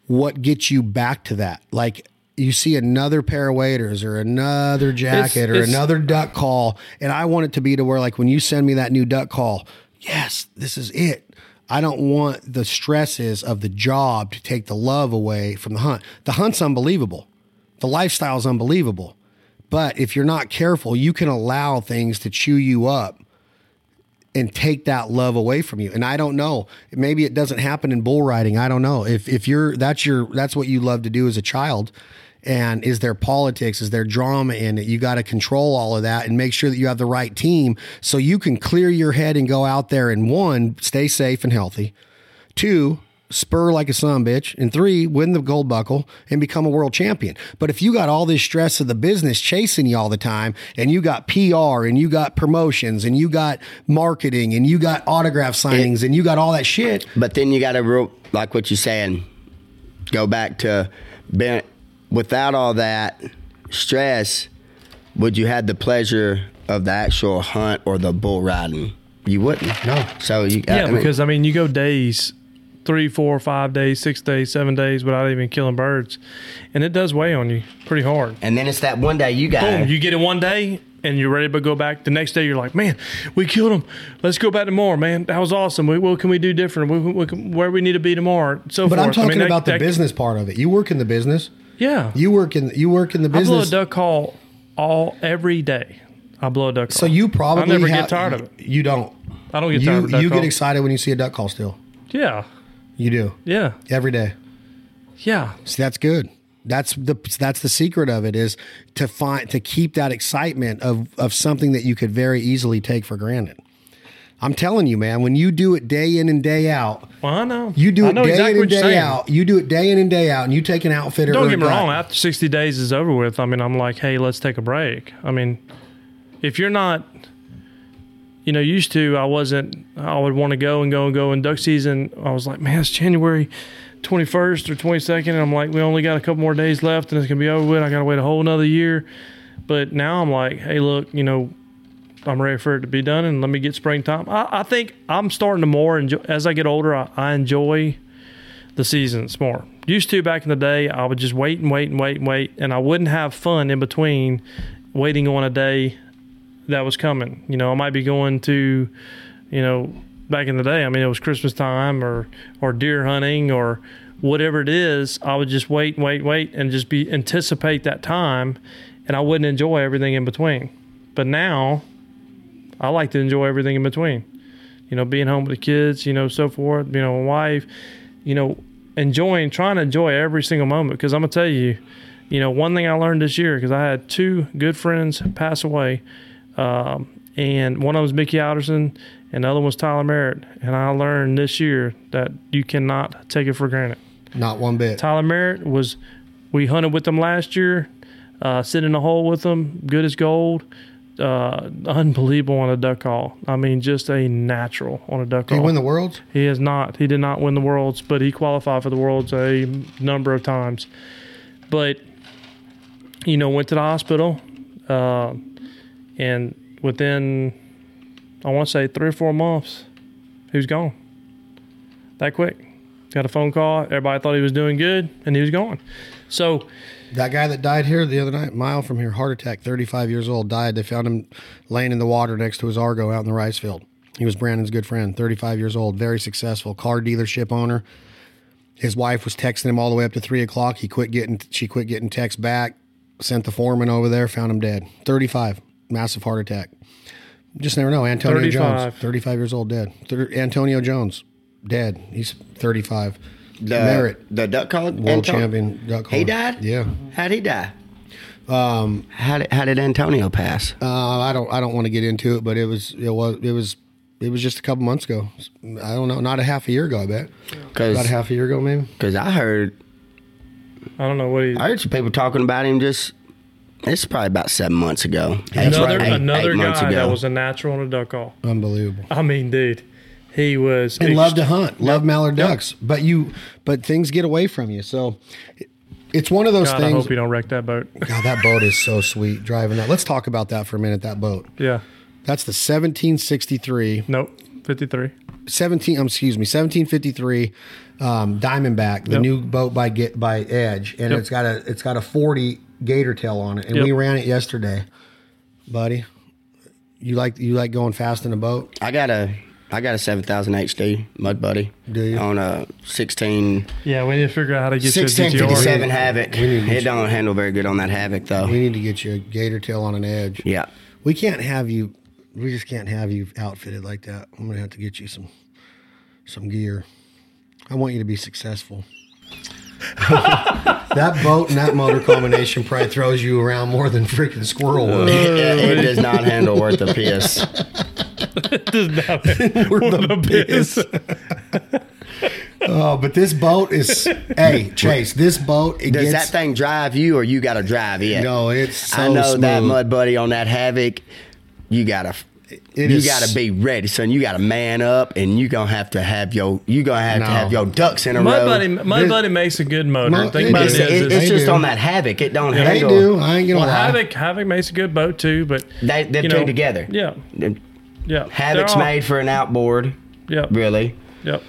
S2: what gets you back to that. Like you see another pair of waders or another jacket or
S4: it's-
S2: another duck call, and I want it to be to where like when you send me that new duck call, yes, this is it. I don't want the stresses of the job to take the love away from the hunt. The hunt's unbelievable. The lifestyle's unbelievable. But if you're not careful, you can allow things to chew you up and take that love away from you. And I don't know. Maybe it doesn't happen in bull riding. I don't know. If if you're that's your that's what you love to do as a child. And is there politics? Is there drama in it? You got to control all of that and make sure that you have the right team so you can clear your head and go out there and one, stay safe and healthy. Two, spur like a son bitch. And three, win the gold buckle and become a world champion. But if you got all this stress of the business chasing you all the time, and you got PR and you got promotions and you got marketing and you got autograph signings and you got all that shit,
S3: But then you got to, like what you're saying, go back to being, without all that stress, would you have the pleasure of the actual hunt or the bull riding? You wouldn't.
S2: No.
S3: So you,
S4: Yeah,
S3: I mean,
S4: because I mean, you go days, three, four, five days, six days, seven days without even killing birds, and it does weigh on you pretty hard.
S3: and then it's that one day you got.
S4: Boom, you get it one day and you're ready to go back. The next day you're like, man, we killed them. Let's go back tomorrow, man. That was awesome. We, what can we do different? We, we, can- where we need to be tomorrow? So
S2: but
S4: forth.
S2: I'm
S4: I
S2: talking
S4: mean, that-
S2: about the
S4: that-
S2: business part of it. You work in the business.
S4: Yeah,
S2: You work in you work in the business.
S4: I blow a duck call all every day. I blow a duck call.
S2: So you probably
S4: I never
S2: ha-
S4: get tired of it.
S2: You don't.
S4: I don't get
S2: You
S4: tired of duck
S2: you
S4: call.
S2: get excited when you see a duck call still.
S4: Yeah,
S2: You do
S4: yeah,
S2: every day.
S4: yeah.
S2: See, that's good. That's the that's the secret of it is to find to keep that excitement of of something that you could very easily take for granted. I'm telling you, man, when you do it day in and day out,
S4: Well, I know.
S2: you do it day
S4: exactly
S2: in and day out. You do it day in and day out, and you take an outfitter.
S4: Don't get me wrong. After 60 days is over with, I mean, I'm like, hey, let's take a break. I mean, if you're not, you know, used to, I wasn't, I would want to go and go and go. In duck season, I was like, man, it's January 21st or 22nd. And I'm like, we only got a couple more days left and it's going to be over with. I got to wait a whole another year. But now I'm like, hey, look, you know, I'm ready for it to be done and let me get springtime. I, I think I'm starting to more enjoy, as I get older, I, I enjoy the seasons more. Used to back in the day, I would just wait and wait and wait and wait, and I wouldn't have fun in between waiting on a day that was coming. You know, I might be going to, you know, back in the day, I mean, it was Christmas time or or deer hunting or whatever it is. I would just wait and wait and wait and just be anticipate that time, and I wouldn't enjoy everything in between. But now, I like to enjoy everything in between. You know, being home with the kids, you know, so forth. You know, wife, you know, enjoying, trying to enjoy every single moment. Because I'm gonna tell you, you know, one thing I learned this year because I had two good friends pass away, um, and one of them was Mickey Alderson, and the other one was Tyler Merritt. And I learned this year that you cannot take it for granted.
S2: Not one bit.
S4: Tyler Merritt was, we hunted with them last year, uh, sit in the hole with them, good as gold. Uh, unbelievable on a duck call. I mean, just a natural on a duck call.
S2: Did he win the worlds?
S4: He has not. He did not win the worlds, but he qualified for the worlds a number of times. But you know, went to the hospital, uh, and within I want to say three or four months, he was gone. That quick. Got a phone call. Everybody thought he was doing good, and he was gone. So
S2: That guy that died here the other night, mile from here, heart attack, 35 years old, died. They found him laying in the water next to his Argo out in the rice field. He was Brandon's good friend, 35 years old, very successful, car dealership owner. His wife was texting him all the way up to three o'clock. He quit getting, she quit getting texts back, sent the foreman over there, found him dead. 35, massive heart attack. Just never know. Antonio
S4: 35.
S2: Jones, 35 years old, dead. Antonio Jones, dead. He's 35.
S3: The,
S2: Merritt,
S3: the duck call
S2: world
S3: Anto-
S2: champion duck
S3: He died.
S2: Yeah.
S3: How'd he die? Um, how did how did Antonio pass?
S2: Uh, I don't. I don't want to get into it, but it was. It was. It was. It was just a couple months ago. I don't know. Not a half a year ago. I bet. About a half a year ago, maybe.
S3: Because I heard
S4: I don't know what he.
S3: I heard some people talking about him just. It's probably about seven months ago. Eight-
S4: Another
S3: eight-
S4: another
S3: eight
S4: guy
S3: ago.
S4: that was a natural on a duck call.
S2: Unbelievable.
S4: I mean, dude, he was
S2: And
S4: ext-
S2: love to hunt. Love mallard ducks. But you. But things get away from you. So. It's one of those
S4: God, I
S2: things.
S4: hope you don't wreck that boat.
S2: God, that boat is so sweet. Driving that. Let's talk about that for a minute. That boat.
S4: yeah.
S2: That's the 1763
S4: Nope. Fifty three.
S2: 17 um, excuse me 1753 um, diamondback the
S4: Yep.
S2: new boat by get by edge and
S4: Yep.
S2: it's got a it's got a 40 gator tail on it and we ran it yesterday buddy you like you like going fast in a boat
S3: I got a I got a seven thousand HD Mud Buddy.
S2: Do you?
S3: on a sixteen
S4: Yeah, we need to figure out how to get you a
S3: 1657
S4: GTR.
S3: Havoc?
S2: We need to-
S3: It don't handle very good on that Havoc though.
S2: we need to get you a gator tail on an edge
S3: Yeah,
S2: we can't have you we just can't have you outfitted like that i'm gonna have to get you some some gear i want you to be successful that boat and that motor combination probably throws you around more than freaking squirrel would.
S3: it, it does not handle worth a piss.
S2: We're the biggest. oh, uh, but this boat is. Hey, Chase, this boat it
S3: Does
S2: gets.
S3: that thing drive you, or you got to drive it?
S2: no, it's so
S3: I know that. Mud Buddy on that Havoc. You gotta,
S2: It
S3: you
S2: is-
S3: gotta be ready, son. You gotta man up, and you gonna have to have your, you gonna have
S2: No.
S3: to have your ducks in a
S4: Mud
S3: row.
S4: Buddy, Mud
S2: This-
S4: Buddy makes a good motor.
S2: Mo-
S4: Think
S2: it
S4: about
S3: It's,
S4: it
S2: is.
S4: is,
S3: it-
S4: is-
S3: it's just
S2: do.
S3: on that Havoc. It don't
S2: They
S3: handle.
S2: do. I ain't gonna
S4: well,
S2: lie.
S4: Havoc Havoc makes a good boat too, but
S3: They, them
S4: you
S3: two
S4: know,
S3: together.
S4: Yeah, yeah.
S3: Havoc's
S4: all-
S3: made for an outboard,
S4: Yep,
S3: really,
S4: yep.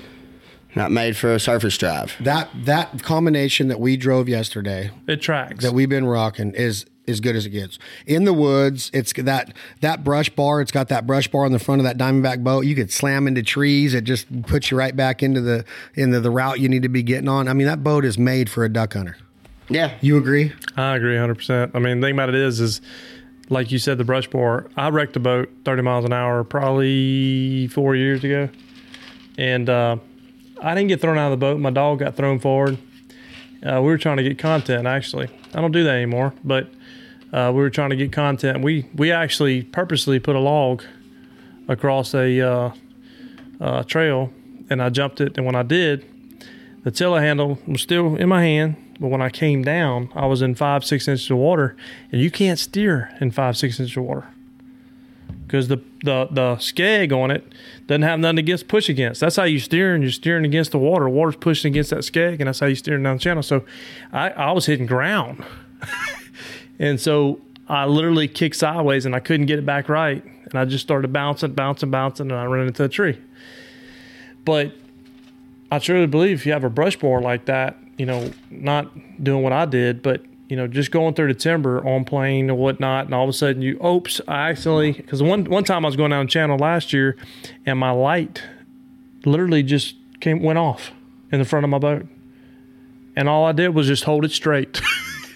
S3: not made for a surface drive.
S2: That that combination that we drove yesterday
S4: It tracks.
S2: that we've been rocking is as good as it gets. In the woods, it's that that brush bar. It's got that brush bar on the front of that Diamondback boat. You could slam into trees. It just puts you right back into the into the route you need to be getting on. I mean, that boat is made for a duck hunter.
S3: Yeah,
S2: You agree?
S4: I agree 100%. I mean, the thing about it is, is like you said, the brush bar. I wrecked a boat 30 miles an hour probably four years ago. And uh, I didn't get thrown out of the boat. My dog got thrown forward. Uh, we were trying to get content, actually. I don't do that anymore, but uh, we were trying to get content. We, we actually purposely put a log across a uh, uh, trail and I jumped it. And when I did, the tiller handle was still in my hand, but when I came down, I was in five, six inches of water, and you can't steer in five, six inches of water because the, the the skeg on it doesn't have nothing against push against. That's how you steer, and you're steering against the water. Water's pushing against that skeg, and that's how you steering down the channel. So, I, I was hitting ground, and so I literally kicked sideways, and I couldn't get it back right, and I just started bouncing, bouncing, bouncing, and I ran into a tree. But I truly believe if you have a brush bar like that, you know, not doing what I did, but you know, just going through the timber on plane or whatnot, and all of a sudden you, oops, I accidentally, because one one time I was going down channel last year, and my light literally just came went off in the front of my boat, and all I did was just hold it straight,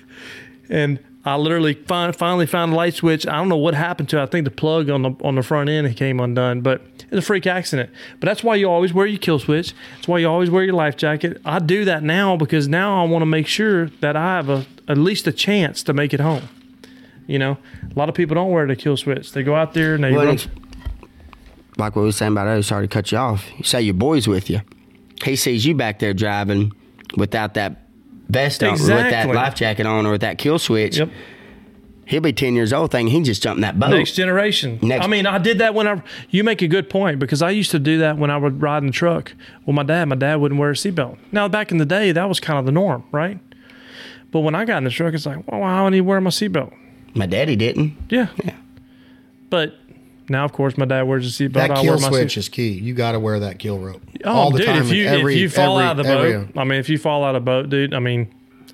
S4: and I literally fin- finally found the light switch. I don't know what happened to it. I think the plug on the on the front end came undone, but it was a freak accident. But that's why you always wear your kill switch. That's why you always wear your life jacket. I do that now because now I want to make sure that I have a at least a chance to make it home. You know, a lot of people don't wear the kill switch. They go out there and they
S3: Well,
S4: run.
S3: like what we were saying about earlier, sorry to cut you off. You say your boy's with you. He sees you back there driving without that vest on, with that life jacket on, or with that kill switch.
S4: Yep.
S3: He'll be 10 years old Thing he just jumped in that boat.
S4: Next generation.
S3: Next-
S4: I mean, I did that when I. You make a good point because I used to do that when I would ride in the truck Well, my dad. My dad wouldn't wear a seatbelt. Now, back in the day, that was kind of the norm, right? But when I got in the truck, it's like, well, why don't he wear my seatbelt?
S3: My daddy didn't.
S4: Yeah. But Now, of course, my dad wears a seatbelt.
S2: That
S4: I
S2: kill
S4: wear my
S2: switch
S4: seat-
S2: is key. You got to wear that kill rope
S4: Oh,
S2: all the
S4: dude,
S2: time.
S4: if you
S2: every,
S4: if you fall
S2: every,
S4: out of the
S2: every,
S4: boat, I mean, if you fall out of the boat, dude, I mean,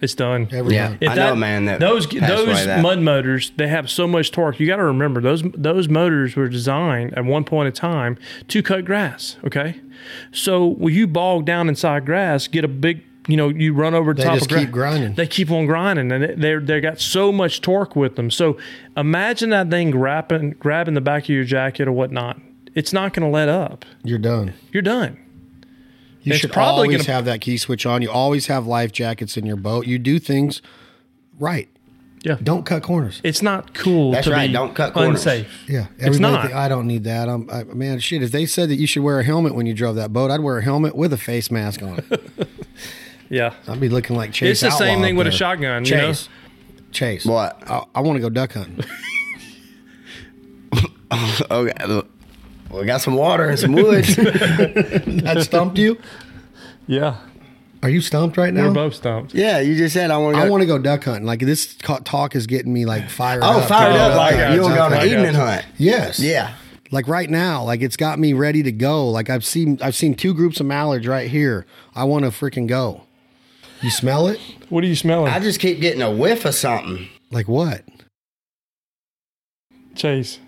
S4: it's done.
S2: every
S3: Yeah.
S4: If
S3: I know a man that
S4: those those
S3: that.
S4: mud motors they have so much torque. You got to remember those those motors were designed at one point in time to cut grass. Okay, so when you bog down inside grass, get a big you know you run over the
S2: They
S4: top
S2: just
S4: of
S2: keep
S4: grass.
S2: grinding.
S4: They keep on grinding, and they they got so much torque with them. So imagine that thing grabbing grabbing the back of your jacket or whatnot. It's not going to let up.
S2: You're done.
S4: You're done.
S2: You
S4: It's
S2: should
S4: probably
S2: always
S4: gonna-
S2: have that key switch on. You always have life jackets in your boat. You do things right.
S4: Yeah.
S2: Don't cut corners.
S4: It's not cool
S3: That's
S4: to
S3: right,
S4: be
S3: don't cut corners.
S4: unsafe.
S2: Yeah,
S4: It's not.
S2: think, I don't need that. I'm, I, man, shit. If they said that you should wear a helmet when you drove that boat, I'd wear a helmet with a face mask on it.
S4: Yeah.
S2: I'd be looking like Chase.
S4: It's the same thing
S2: up
S4: with a
S2: there.
S4: shotgun, you know?
S2: Chase, Chase.
S3: What?
S2: I, I want to go duck hunting.
S3: Okay. Look. Well, we got some water and some wood.
S2: that stumped you?
S4: Yeah.
S2: Are you stumped right now?
S4: We're both stumped.
S3: yeah, you just said I want to.
S2: I want to go duck hunting. Like this ca- talk is getting me like fired up.
S3: Oh,
S2: up.
S3: fired up like you want to go on an evening hunt.
S2: Yes.
S3: Yeah.
S2: Like right now, like it's got me ready to go. Like I've seen I've seen two groups of mallards right here. I want to freaking go. You smell it?
S4: What are you smelling?
S3: I just keep getting a whiff of something.
S2: Like what?
S4: Chase.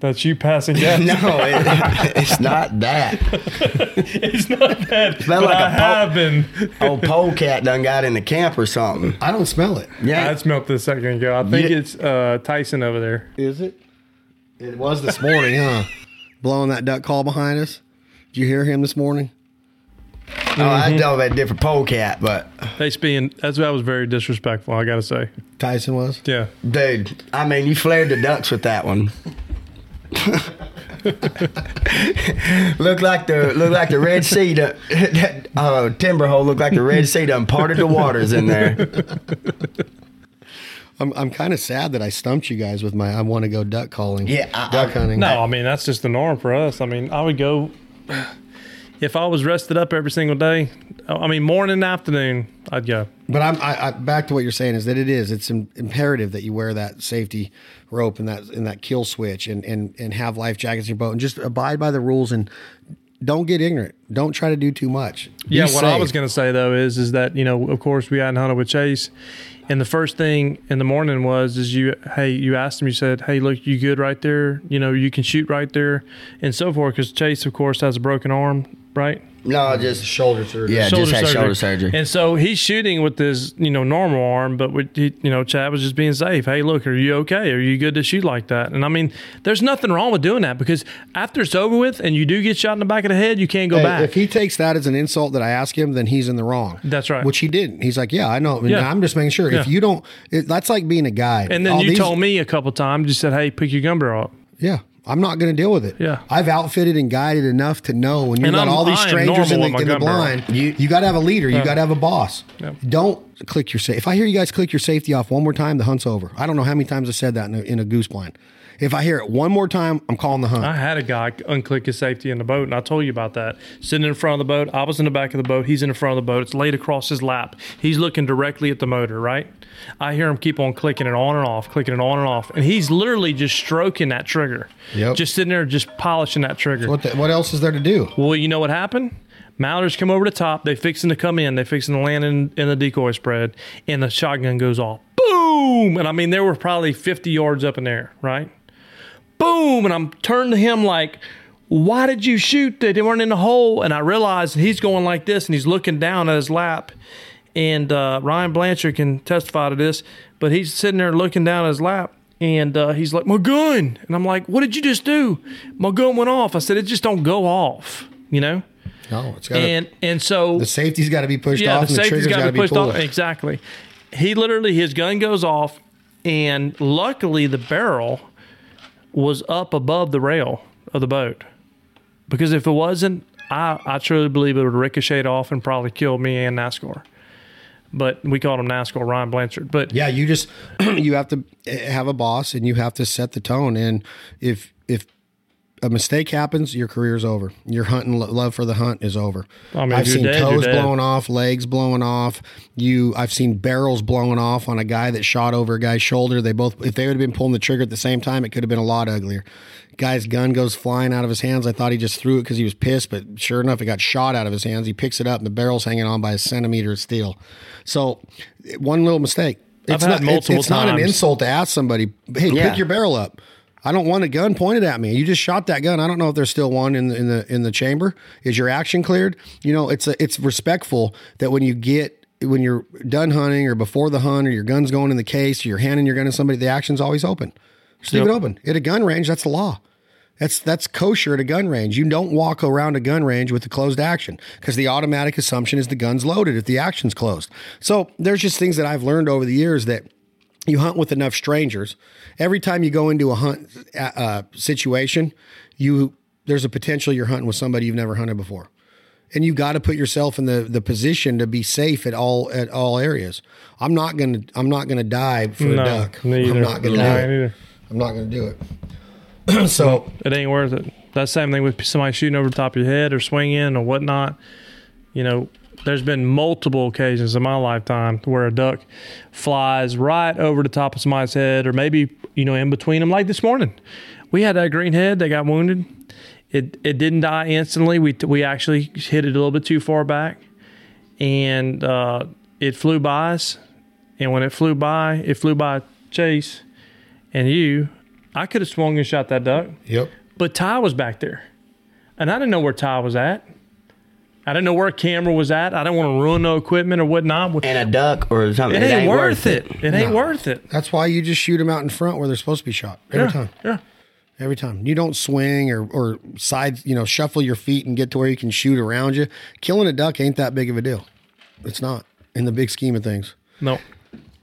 S4: That's you passing gas.
S3: No, it, it's not that.
S4: it's not that.
S3: Smell
S4: but
S3: like
S4: I
S3: a pulp.
S4: have been.
S3: Old polecat done got in the camp or something.
S2: I don't smell it.
S3: Yeah.
S4: I smelled this a second ago. I think
S3: Yeah.
S4: it's uh, Tyson over there.
S2: Is it? It was this morning, huh? Blowing that duck call behind us. Did you hear him this morning?
S3: Oh, I know that different polecat, but
S4: That's being. That's that was very disrespectful. I gotta say.
S2: Tyson was.
S4: Yeah.
S3: dude, I mean, you flared the ducks with that one. look like the look like the Red Sea. The, that uh, timber hole looked like the Red Sea done parted the waters in there.
S2: I'm I'm kind of sad that I stumped you guys with my I want to go duck calling.
S3: Yeah, I-
S2: duck
S3: I-
S2: hunting.
S4: No, I mean that's just the norm for us. I mean, I would go if I was rested up every single day. I mean, morning and afternoon, I'd go.
S2: But I'm I, I, back to what you're saying is that it is it's imperative that you wear that safety rope and that and that kill switch and and and have life jackets in your boat and just abide by the rules and don't get ignorant. Don't try to do too much. Be
S4: Yeah, what I was going to say though is is that you know of course we hadn't hunted with Chase, and the first thing in the morning was is you hey you asked him you said hey look you good right there you know you can shoot right there and so forth because Chase of course has a broken arm right
S3: No, just
S2: shoulder surgery.
S3: yeah, just had shoulder surgery.
S4: and so he's shooting with his you know normal arm but with he, you know Chad was just being safe hey look are you okay are you good to shoot like that and I mean there's nothing wrong with doing that because after it's over with and you do get shot in the back of the head you can't go
S2: Hey,
S4: back
S2: If he takes that as an insult that I ask him, then he's in the wrong.
S4: That's right.
S2: Which he didn't. He's like, yeah, I know. And
S4: Yeah.
S2: I'm just making sure. If you don't, it, that's like being a guy.
S4: and then
S2: All
S4: you
S2: these-
S4: told me a couple times you said hey pick your gun barrel up
S2: Yeah. I'm not going to deal with it.
S4: Yeah.
S2: I've outfitted and guided enough to know when you've
S4: And
S2: got
S4: I'm-
S2: all these strangers in the, in the blind.
S3: You-
S2: You, got to have a leader. You got to have a boss.
S4: Yeah.
S2: Don't click your safety. If I hear you guys click your safety off one more time, the hunt's over. I don't know how many times I said that in a, in a goose blind. If I hear it one more time, I'm calling the hunt.
S4: I had a guy unclick his safety in the boat, and I told you about that. Sitting in front of the boat, I was in the back of the boat. He's in the front of the boat. It's laid across his lap. He's looking directly at the motor, right? I hear him keep on clicking it on and off, clicking it on and off, and he's literally just stroking that trigger.
S2: Yep.
S4: Just sitting there, just polishing that trigger.
S2: what, the, what else is there to do?
S4: Well, you know what happened? Mallards come over the top. They fixing to come in. They fixing to land in, in the decoy spread, and the shotgun goes off. Boom! And I mean, they were probably 50 yards up in the air, right? Boom! And I'm turned to him like, why did you shoot? They weren't in the hole. And I realized he's going like this, and he's looking down at his lap. And uh, Ryan Blanchard can testify to this, but he's sitting there looking down at his lap. And uh, he's like, my gun. And I'm like, what did you just do? My gun went off. I said, it just don't go off, you know?
S2: No, it's got
S4: and and so
S2: the safety's got to be pushed
S4: yeah,
S2: off
S4: the
S2: and the
S4: safety's got to be pushed off. Exactly. He literally his gun goes off, and luckily the barrel was up above the rail of the boat, because if it wasn't, I I truly believe it would ricochet off and probably kill me and NASCAR. But we called him NASCAR Ryan Blanchard. But
S2: Yeah, you just you have to have a boss and you have to set the tone. And if if a mistake happens, your career's over. Your hunting lo- love for the hunt is over.
S4: I mean,
S2: I've
S4: if
S2: seen
S4: dead,
S2: toes blowing off, legs blowing off. You, I've seen barrels blowing off on a guy that shot over a guy's shoulder. They both, if they would have been pulling the trigger at the same time, it could have been a lot uglier. Guy's gun goes flying out of his hands. I thought he just threw it because he was pissed, but sure enough, it got shot out of his hands. He picks it up, and the barrel's hanging on by a centimeter of steel. So, one little mistake. It's
S4: had
S2: not, it's,
S4: multiple
S2: it's not an insult to ask somebody, hey,
S3: Yeah.
S2: pick your barrel up. I don't want a gun pointed at me. You just shot that gun. I don't know if there's still one in the in the in the chamber. Is your action cleared? You know, it's a, it's respectful that when you get when you're done hunting or before the hunt or your gun's going in the case or you're handing your gun to somebody, the action's always open. Just leave
S4: Yep.
S2: it open. At a gun range, that's the law. That's that's kosher at a gun range. You don't walk around a gun range with a closed action because the automatic assumption is the gun's loaded if the action's closed. So there's just things that I've learned over the years that you hunt with enough strangers. Every time you go into a hunt uh, uh, situation, you there's a potential you're hunting with somebody you've never hunted before, and you got to put yourself in the the position to be safe at all at all areas. I'm not gonna I'm not gonna die for
S4: No,
S2: a duck. I'm not gonna
S4: No,
S2: do it. I'm not gonna do it. so
S4: It ain't worth it. That same thing with somebody shooting over the top of your head or swinging or whatnot. You know, there's been multiple occasions in my lifetime where a duck flies right over the top of somebody's head or maybe, you know, in between them. Like this morning, we had that green head that got wounded. It, it didn't die instantly. We, we actually hit it a little bit too far back and uh, it flew by us. And when it flew by, it flew by Chase and you. I could have swung and shot that duck.
S2: yep.
S4: But Ty was back there. And I didn't know where Ty was at. I didn't know where a camera was at. I didn't want to ruin no equipment or whatnot.
S3: And a duck or something.
S4: It ain't, worth it. It ain't
S2: No.
S4: worth it.
S2: That's why you just shoot them out in front where they're supposed to be shot every
S4: yeah.
S2: time.
S4: Yeah.
S2: Every time. You don't swing or, or side, you know, shuffle your feet and get to where you can shoot around you. Killing a duck ain't that big of a deal. It's not in the big scheme of things.
S4: No.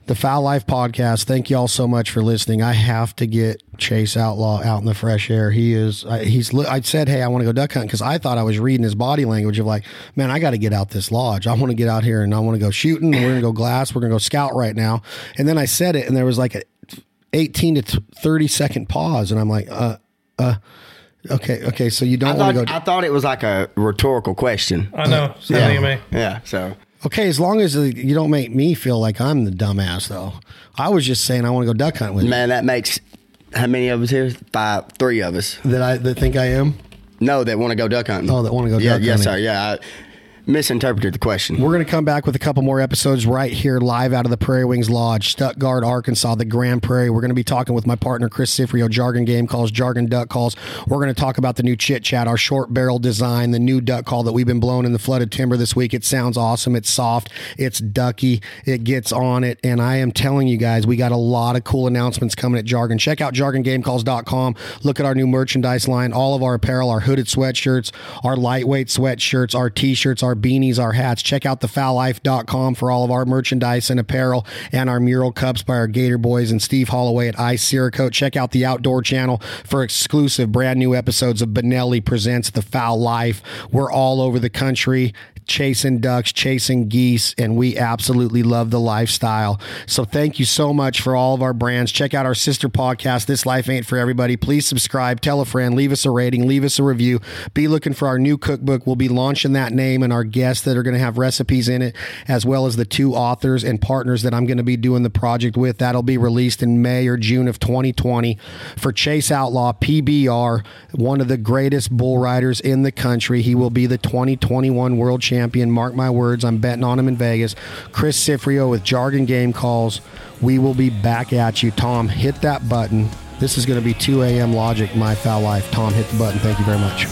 S2: The Fowl Life podcast. Thank you all so much for listening. I have to get Chase Outlaw out in the fresh air. He is, I, he's, I said, Hey, I want to go duck hunting because I thought I was reading his body language of like, man, I got to get out this lodge. I want to get out here and I want to go shooting. We're going to go glass. We're going to go scout right now. And then I said it and there was like a 18 to 30 second pause. And I'm like, uh, uh, okay, okay. So you don't want to go.
S3: I
S2: go.
S3: thought it was like a rhetorical question.
S4: I know. Same thing to me.
S3: Yeah, so
S2: Okay. As long as you don't make me feel like I'm the dumbass though. I was just saying I want to go duck hunting with you.
S3: man, that makes how many of us here? Five, three of us.
S2: That I that think I am.
S3: No, that want to go duck hunting.
S2: Oh, that wanna go
S3: yeah,
S2: duck
S3: yes,
S2: hunting.
S3: sir. Yeah, I misinterpreted the question.
S2: We're going to come back with a couple more episodes right here live out of the Prairie Wings Lodge, Stuttgart, Arkansas, the Grand Prairie. We're going to be talking with my partner, Chris Cifreo, Jargon Game Calls, Jargon Duck Calls. We're going to talk about the new Chit Chat, our short barrel design, the new duck call that we've been blowing in the flooded timber this week. It sounds awesome. It's soft. It's ducky. It gets on it. And I am telling you guys, we got a lot of cool announcements coming at Jargon. Check out jargongamecalls.com. Look at our new merchandise line, all of our apparel, our hooded sweatshirts, our lightweight sweatshirts, our t-shirts, our beanies, our hats. Check out thefowllife.com for all of our merchandise and apparel and our mural cups by our Gator Boys and Steve Holloway at Ice Cerakote. Check out the Outdoor Channel for exclusive brand new episodes of Benelli Presents The Fowl Life. We're all over the country chasing ducks, chasing geese, and we absolutely love the lifestyle. So thank you so much for all of our brands. Check out our sister podcast, This Life Ain't For Everybody. Please subscribe, tell a friend, leave us a rating, leave us a review. Be looking for our new cookbook. We'll be launching that name and our guests that are going to have recipes in it, as well as the two authors and partners that I'm going to be doing the project with. That'll be released in May or June of 2020 for Chase Outlaw, PBR, one of the greatest bull riders in the country. He will be the 2021 world champion. Mark my words, I'm betting on him in Vegas. Chris Cifreo with Jargon Game Calls. We will be back at you. Tom, hit that button. This is going to be 2 a.m. Logic, My Fowl Life. Tom, hit the button. Thank you very much.